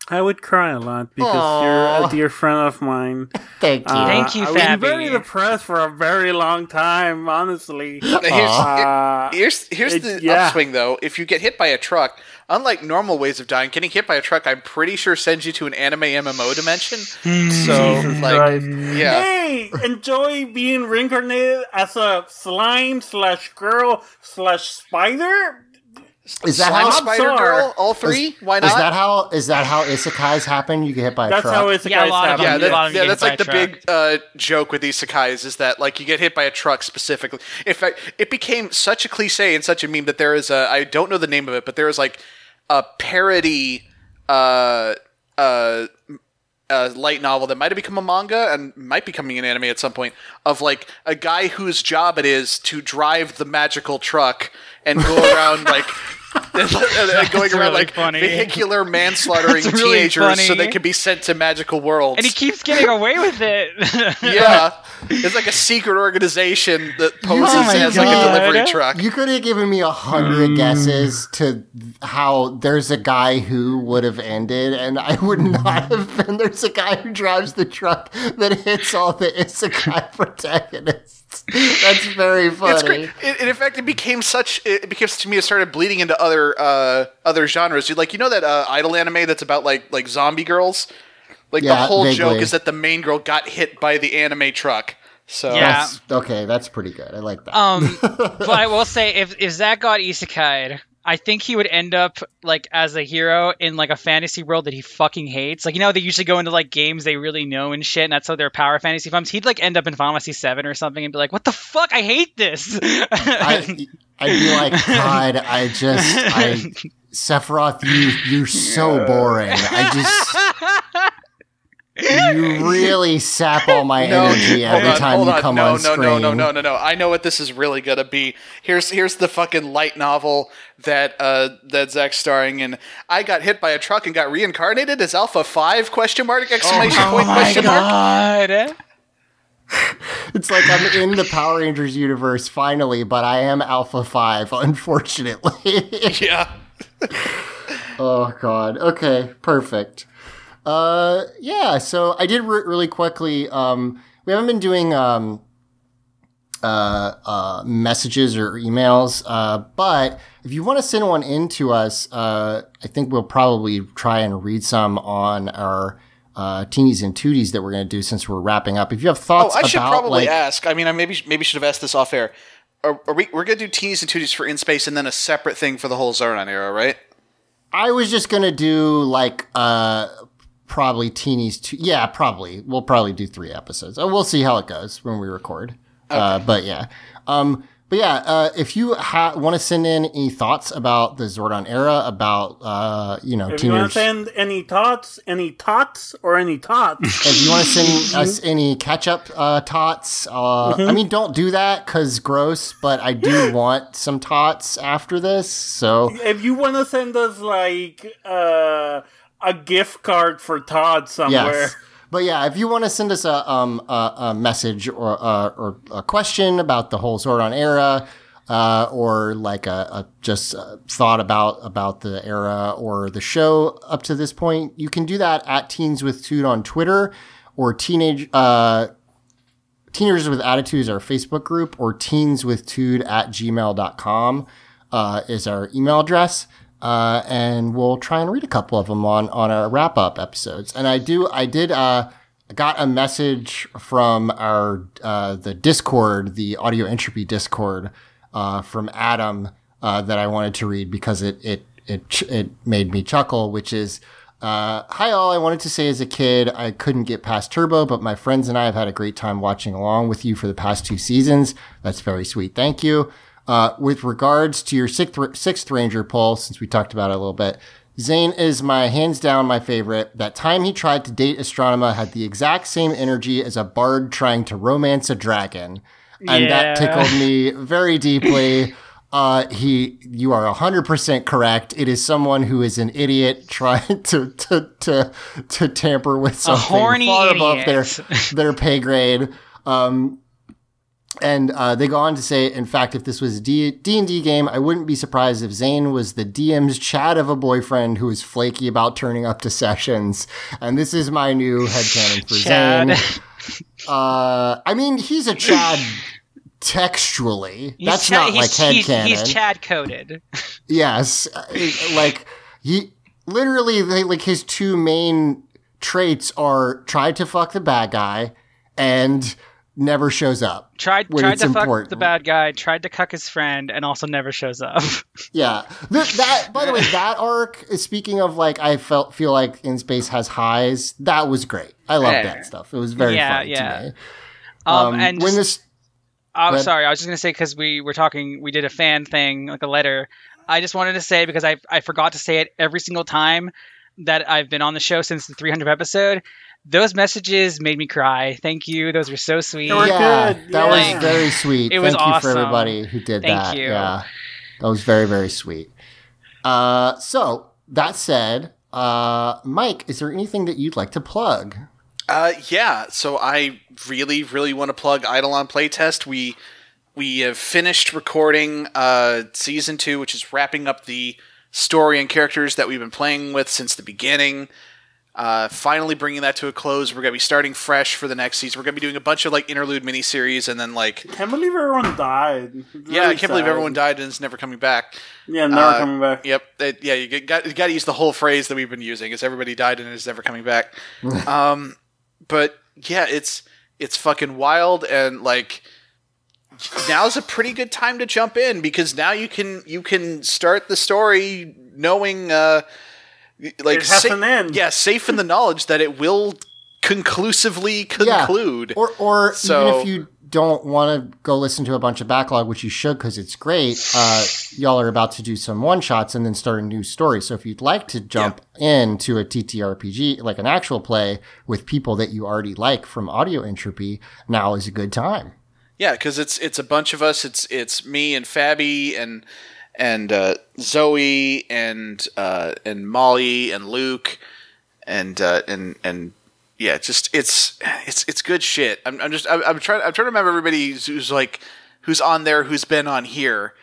I would cry a lot because Aw. you're a dear friend of mine. Thank you. Uh, Thank you, I've been Fabi. very depressed for a very long time, honestly. Here's, Uh, here's here's it- the yeah. upswing though. If you get hit by a truck, unlike normal ways of dying, getting hit by a truck, I'm pretty sure sends you to an anime MMO dimension. so like, Christ. yeah. Hey, enjoy being reincarnated as a slime slash girl slash spider. is that Slime how? Spider sorry. Girl, all three? Why not? Is that how? Is that how isekais happen? You get hit by a That's truck. That's how it's Yeah, a lot of yeah, that- a lot of them yeah, that's like the by a big uh, joke with isekais is that like you get hit by a truck specifically. In fact, it became such a cliche and such a meme that there is a I don't know the name of it, but there is like a parody uh uh uh, light novel that might have become a manga and might be coming an anime at some point of like a guy whose job it is to drive the magical truck and go around like going around really like funny. vehicular manslaughtering really teenagers so they can be sent to magical worlds. and he keeps getting away with it. yeah, it's like a secret organization that poses Oh my as like a delivery truck. You could have given me a Mm. hundred guesses to how there's a guy who would have ended, and I would not have been. There's a guy who drives the truck that hits all the isekai protagonists. That's very funny. It's great. It, in fact, it became such. It became to me. It started bleeding into other uh, other genres. You like you know that uh, idol anime that's about like like zombie girls. Like the whole vaguely. joke is that the main girl got hit by the anime truck. So Yeah. That's, okay, that's pretty good. I like that. Um, but I will say, if if Zach got isekai, I think he would end up like as a hero in like a fantasy world that he fucking hates. Like you know, they usually go into like games they really know and shit, and that's how their power fantasy comes. He'd like end up in Final Fantasy Seven or something and be like, "What the fuck? I hate this." I, I'd be like, God, I just, I, Sephiroth, you, you're so boring. I just, you really sap all my energy every on, time hold you on. come no, on no, screen. no, no, no, no, no. I know what this is really gonna be. Here's here's the fucking light novel that uh that Zach's starring in. I got hit by a truck and got reincarnated as Alpha Five? Question mark exclamation Oh point my question mark. God. It's like I'm in the Power Rangers universe finally, but I am Alpha 5, unfortunately. Yeah. Oh god. Okay, perfect. Uh yeah, so I did re- really quickly um we haven't been doing um uh uh messages or emails uh but if you want to send one in to us uh I think we'll probably try and read some on our uh teenies and tooties that we're going to do since we're wrapping up. If you have thoughts, Oh, thoughts I should about probably like ask. I mean, I maybe maybe should have asked this off air. Are, are we we're gonna do teenies and tooties for in space and then a separate thing for the whole Zordon era, right? I was just gonna do like uh probably teenies two yeah, probably. We'll probably do three episodes. Uh, We'll see how it goes when we record. Uh but yeah. Um but yeah, uh, if you ha- want to send in any thoughts about the Zordon era, about uh, you know, If you want to send any thoughts, any tots, or any tots, if you want to send us any catch-up uh, tots, uh, I mean, don't do that because gross. But I do want some tots after this, so if you want to send us like uh, a gift card for Todd somewhere, Yes. But yeah, if you want to send us a um a, a message or uh, or a question about the whole Zordon era, uh, or like a, a just a thought about about the era or the show up to this point, you can do that at Teens with Toot on Twitter or teenage uh Teenagers with Attitudes, our Facebook group, or teenswithtude at gmail.com uh, is our email address. Uh, and we'll try and read a couple of them on, on our wrap up episodes. And I do, I did, uh, got a message from our, uh, the Discord, the audio entropy Discord, uh, from Adam, uh, that I wanted to read because it, it, it, it made me chuckle, which is, uh, hi all, I wanted to say as a kid, I couldn't get past Turbo, but my friends and I have had a great time watching along with you for the past two seasons. That's very sweet. Thank you. Uh, with regards to your sixth, sixth Ranger poll, since we talked about it a little bit, Zhane is my hands down my favorite. That time he tried to date Astronema had the exact same energy as a bard trying to romance a dragon. And that tickled me very deeply. Uh, he, you are hundred percent correct. It is someone who is an idiot trying to to to, to tamper with something horny far above their their pay grade. Um, and uh, they go on to say, in fact, if this was a D and D game, I wouldn't be surprised if Zhane was the DM's Chad of a boyfriend who is flaky about turning up to sessions. And this is my new headcanon for Chad. Zhane. Uh, I mean, he's a Chad textually. He's That's not like he's, he's, headcanon. he's Chad coded. Yes, uh, like he literally they, like his two main traits are try to fuck the bad guy and never shows up. Tried tried to fuck the bad guy, tried to cuck his friend, and also never shows up. Yeah, Th- that by the way, that arc. is Speaking of like, I felt feel like in space has highs. That was great. I love Yeah. that stuff. It was very Yeah, funny yeah. to me. Um, and when this I'm But- sorry, I was just gonna say because we were talking, we did a fan thing, like a letter. I just wanted to say because I I forgot to say it every single time that I've been on the show since the 300 episode. Those messages made me cry. Thank you. Those were so sweet. They were yeah, good, that yeah. was very sweet. It was Thank you awesome. for everybody who did Thank that. you. Yeah, that was very very sweet. Uh, so that said, uh, Mike, is there anything that you'd like to plug? Uh, yeah. So I really, really want to plug Eidolon Playtest. We we have finished recording uh, season two, which is wrapping up the story and characters that we've been playing with since the beginning. Uh, finally bringing that to a close. We're gonna be starting fresh for the next season. We're gonna be doing a bunch of like interlude miniseries, and then like I Can't believe everyone died. It's yeah, I can't believe everyone died and is never coming back. Yeah, never Uh, coming back. Yep. It- yeah, you got you got to use the whole phrase that we've been using. Is everybody died and is never coming back? um, but yeah, it's it's fucking wild and like now's a pretty good time to jump in because now you can you can start the story knowing uh like It sa- an end. yeah safe in the knowledge that it will conclusively conclude Or, or So- even if you don't want to go listen to a bunch of backlog, which you should because it's great, uh, y'all are about to do some one shots and then start a new story. So if you'd like to jump into a TTRPG, like an actual play with people that you already like from Audio Entropy, now is a good time. Yeah, because it's it's a bunch of us. It's it's me and Fabi and and uh, Zoe and uh, and Molly and Luke and uh, and and yeah, just it's it's it's good shit. I'm, I'm just I'm, I'm trying I'm trying to remember everybody who's, who's like who's on there who's been on here,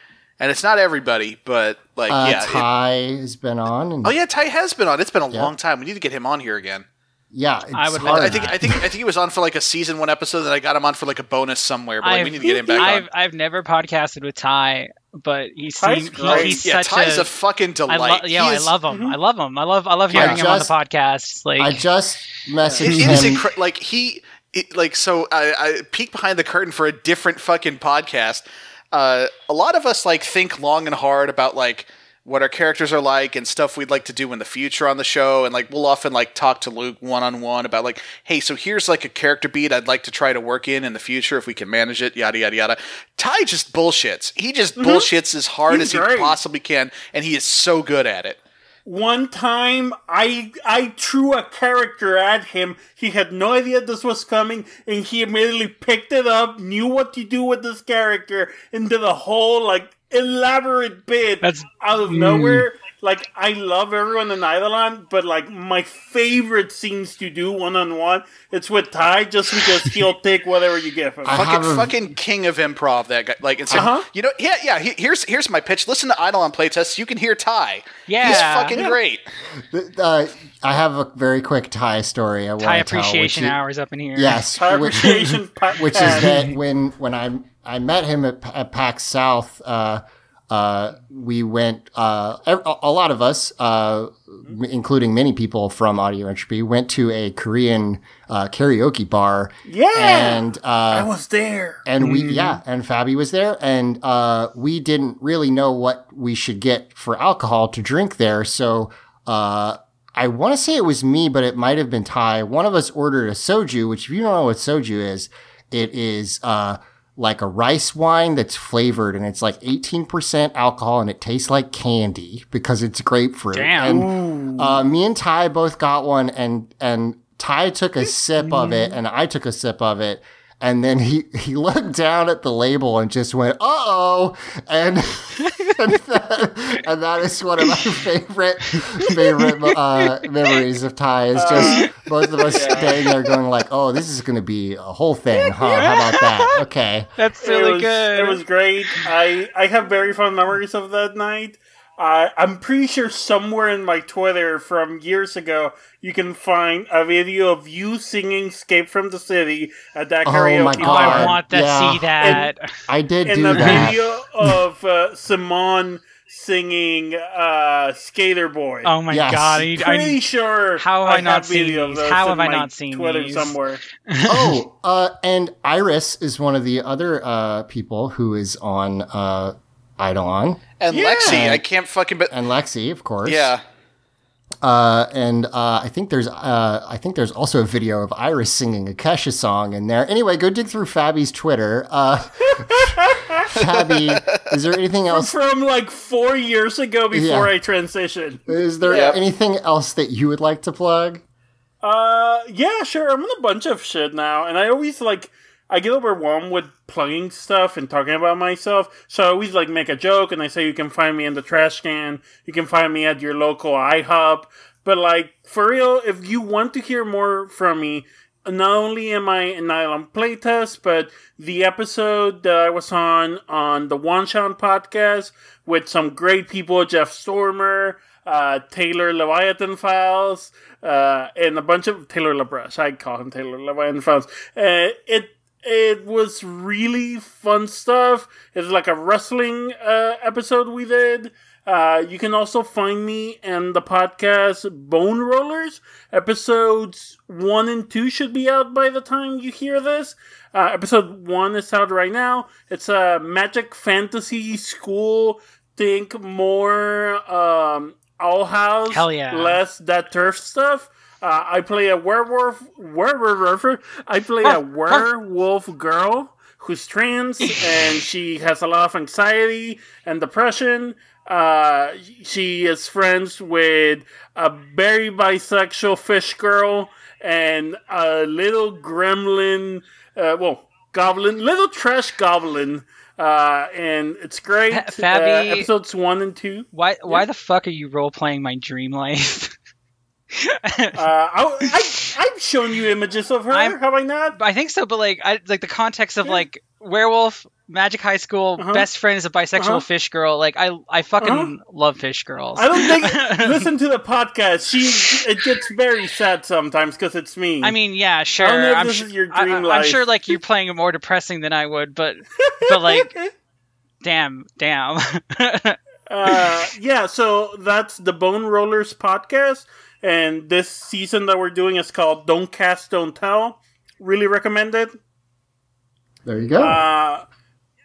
and it's not everybody, but like Uh, yeah. it- Ty has been on. And, oh yeah, Ty has been on. It's been a Yeah. long time. We need to get him on here again. yeah. It's I would hard. I think I think I think he was on for like a season one episode, and I got him on for like a bonus somewhere. But like, we need to get him back on. I've I've never podcasted with Ty, but he Ty's seems he, great. he's yeah, such Ty's a, a fucking I delight. yeah, He I is- love him. Mm-hmm. I love him. I love I love hearing him on the podcast. Like I just messaged It, it is him. incre- like he it, like so I, I peek behind the curtain for a different fucking podcast. Uh, a lot of us like think long and hard about like what our characters are like and stuff we'd like to do in the future on the show and like we'll often like talk to Luke one on one about like hey so here's like a character beat I'd like to try to work in in the future if we can manage it yada yada yada. Ty just bullshits. He just bullshits as hard Mm-hmm. He's as he possibly can and he is so good at it. One time, I I threw a character at him. He had no idea this was coming, and he immediately picked it up, knew what to do with this character, and did a whole like elaborate bit That's- out of nowhere. Like I love everyone in Eidolon, but like my favorite scenes to do one on one, it's with Ty, just because he'll take whatever you give him. Fucking a- fucking king of improv. That guy, like, it's Uh-huh. you know, yeah, yeah. he- here's here's my pitch. Listen to Eidolon playtests. You can hear Ty. Yeah, he's Yeah. fucking great. Uh, I have a very quick Ty story. I want Ty to tell, which appreciation is- hours up in here. Yes, Ty which- appreciation, which is that when when I I met him at, at PAX South, uh, uh, we went. Uh, a, a lot of us, uh, including many people from Audio Entropy, went to a Korean uh, karaoke bar. Yeah! and I uh, was there. and we yeah, and Fabi was there, and uh, we didn't really know what we should get for alcohol to drink there, so. Uh, I want to say it was me, but it might have been Ty. One of us ordered a soju, which if you don't know what soju is, it is uh, like a rice wine that's flavored and it's like 18% alcohol and it tastes like candy because it's grapefruit. Damn. And uh, me and Ty both got one and and Ty took a sip of it and I took a sip of it. And then he, he looked down at the label and just went, uh oh. And, and, that, and that is one of my favorite favorite uh, memories of Ty is just both of us standing there going like, oh, this is going to be a whole thing, huh? How about that? Okay. That's it really was, good. It was great. I I have very fond memories of that night. I I'm pretty sure somewhere in my Twitter from years ago you can find a video of you singing "Escape from the City" at that Oh karaoke my Oh, bar. God. I want to yeah. see that. I did and do a that. video of uh, Simone singing uh, "Skater Boy." oh my Yes. god! I, pretty I, sure. How have I not have seen video these? those How have I not seen Twitter these? somewhere? oh, uh, and Iris is one of the other uh, people who is on uh, Eidolon, And Yeah. Lexi, I can't fucking. But and Lexi, of course. yeah, Uh, and uh, I think there's uh, I think there's also a video of Iris singing a Kesha song in there. Anyway, go dig through Fabi's Twitter. Uh, Fabi, is there anything else? From like four years ago before Yeah. I transitioned. Is there Yep. anything else that you would like to plug? Uh, yeah, sure. I'm in a bunch of shit now, and I always like I get overwhelmed with plugging stuff and talking about myself. So I always like make a joke and I say you can find me in the trash can. You can find me at your local IHOP. But like for real, if you want to hear more from me, not only am I in Eidolon Playtest, but the episode that I was on on the One Shot podcast with some great people, Jeff Stormer, uh, Taylor Leviathan Files, uh, and a bunch of Taylor LaBrush. I call him Taylor Leviathan Files. Uh, it it was really fun stuff. It's like a wrestling uh, episode we did. Uh, you can also find me and the podcast Bone Rollers. Episodes one and two should be out by the time you hear this. Uh, episode one is out right now. It's a magic fantasy school. Think more um, Owl House, Hell yeah. less that turf stuff. Uh, I play a werewolf. Werewolf. I play a werewolf girl who's trans and she has a lot of anxiety and depression. Uh, she is friends with a very bisexual fish girl and a little gremlin. Uh, well, goblin, little trash goblin. Uh, and it's great. Fabi- Uh, episodes one and two. Why why the fuck are you role playing my dream life? Uh, I, I, I've shown you images of her, I'm- have I not? I think so, but like I like the context of like werewolf, magic high school, Uh-huh. best friend is a bisexual Uh-huh. fish girl. Like I I fucking Uh-huh. love fish girls. I don't think. listen to the podcast. She it gets very sad sometimes because it's me. I mean, yeah, sure. I don't know if I'm this su- is your I- dream I, am life. sure like you're playing it more depressing than I would, but but like, damn, damn. uh, yeah. So that's the Bone Rollers podcast, and this season that we're doing is called "Don't Cast, Don't Tell." Really recommend it. There you go. Uh,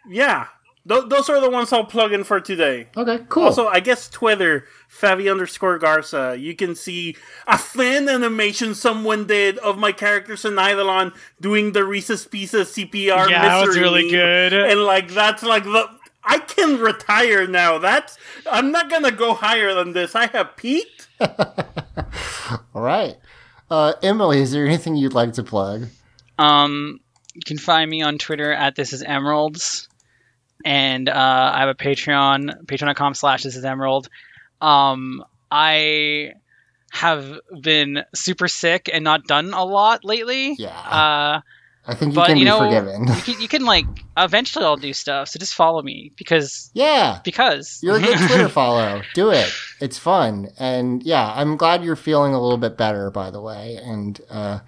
yeah. Th- those are the ones I'll plug in for today. okay, cool. Also, I guess Twitter, Fabi underscore Garza, you can see a fan animation someone did of my characters in Eidolon doing the Reese's Pieces CPR Yeah, that was really good. And like that's like the I can retire now. That's I'm not gonna go higher than this. I have peaked. All right. Uh, Emily, is there anything you'd like to plug? Um, you can find me on Twitter at this is emeralds, and uh, I have a Patreon, patreon.com slash this is emerald. Um, I have been super sick and not done a lot lately. Yeah. Uh, I think you but can you be know, forgiven. you can, you can like eventually I'll do stuff. So just follow me because yeah. because You're a good Twitter follow. Do it. It's fun. And yeah, I'm glad you're feeling a little bit better, by the way. And uh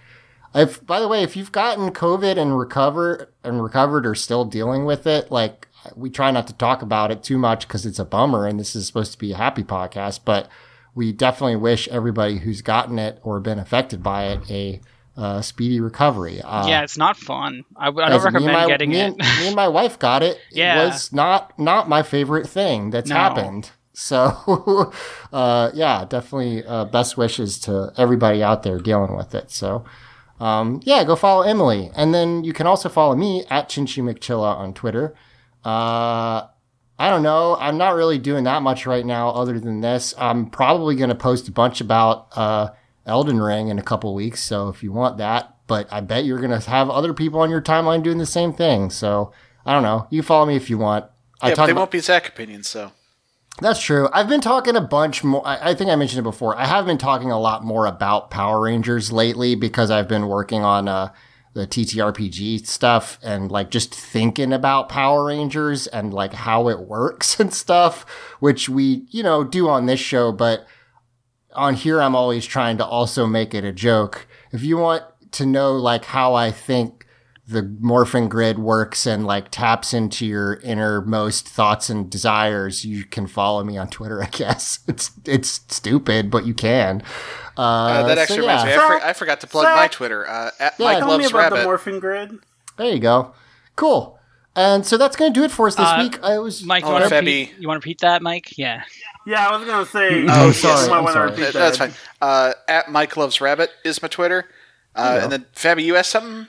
if by the way, if you've gotten COVID and recover and recovered or still dealing with it, like we try not to talk about it too much because it's a bummer and this is supposed to be a happy podcast, but we definitely wish everybody who's gotten it or been affected by it a uh, speedy recovery. Uh, yeah, it's not fun. I don't me and recommend my- getting me it. And, me and my wife got it. Yeah. It was not not my favorite thing that's No. happened. So, uh, yeah, definitely uh, best wishes to everybody out there dealing with it. So, um, yeah, go follow Emily. And then you can also follow me at Chinchy McChilla on Twitter. Uh, I don't know. I'm not really doing that much right now other than this. I'm probably going to post a bunch about uh, Elden Ring in a couple weeks. So if you want that, but I bet you're going to have other people on your timeline doing the same thing. So I don't know. You follow me if you want. I Yeah, they about- won't be Zach opinions, so. That's true. I've been talking a bunch more. I, think I mentioned it before. I have been talking a lot more about Power Rangers lately because I've been working on uh, the TTRPG stuff and like just thinking about Power Rangers and like how it works and stuff, which we, you know, do on this show. But on here, I'm always trying to also make it a joke. If you want to know like how I think the morphin grid works and like taps into your innermost thoughts and desires, you can follow me on Twitter. I guess it's it's stupid, but you can. Uh, Uh, that actually so, reminds me. I, for, I forgot to plug Zach. my Twitter. Uh, at Yeah, Mike Tell me Loves about the Rabbit. morphing grid. There you go. Cool. And so that's going to do it for us this Uh, week. I was Mike, you Oh, want to repeat? You want to repeat that, Mike? Yeah. Yeah, I was gonna say. Oh, sorry, you I'm sorry. That- that. that's fine. Uh, at Mike Loves Rabbit is my Twitter. Uh, and then Fabi, you asked something.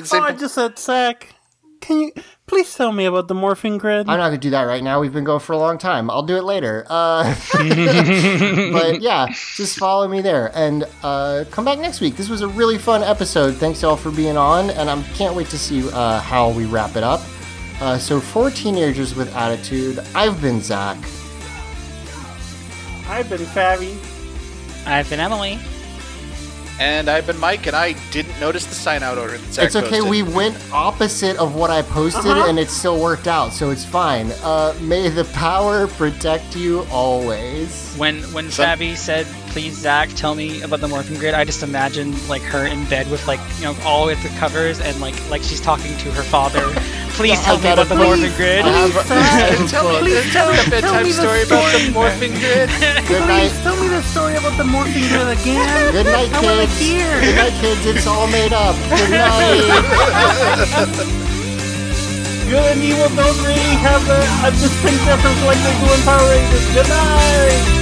At the same Oh, I just said sack. can you please tell me about the morphing grid? I'm not gonna do that right now. We've been going for a long time. I'll do it later. Uh, but yeah, just follow me there and uh, come back next week. This was a really fun episode. Thanks all for being on, and I can't wait to see uh, how we wrap it up. Uh, so for teenagers with attitude, I've been Zach. I've been Fabi. I've been Emily. And I've been Mike, and I didn't notice the sign out order. That Zach It's okay. posted. We went opposite of what I posted, Uh-huh. and it still worked out, so it's fine. Uh, may the power protect you always. When when Some- Fabi said, "Please, Zach, tell me about the morphing grid," I just imagine like her in bed with like you know all of the covers and like like she's talking to her father. Please tell me about the book. morphing grid. I have a- I have a tell book. me, a bedtime the story about the story. morphing grid. Good night. Please tell me the story about the morphing grid again. Good night, kids. Good night, kids. It's all made up. Good night. Good and evil don't really have a, a distinct difference like they do in Power Rangers. Good night.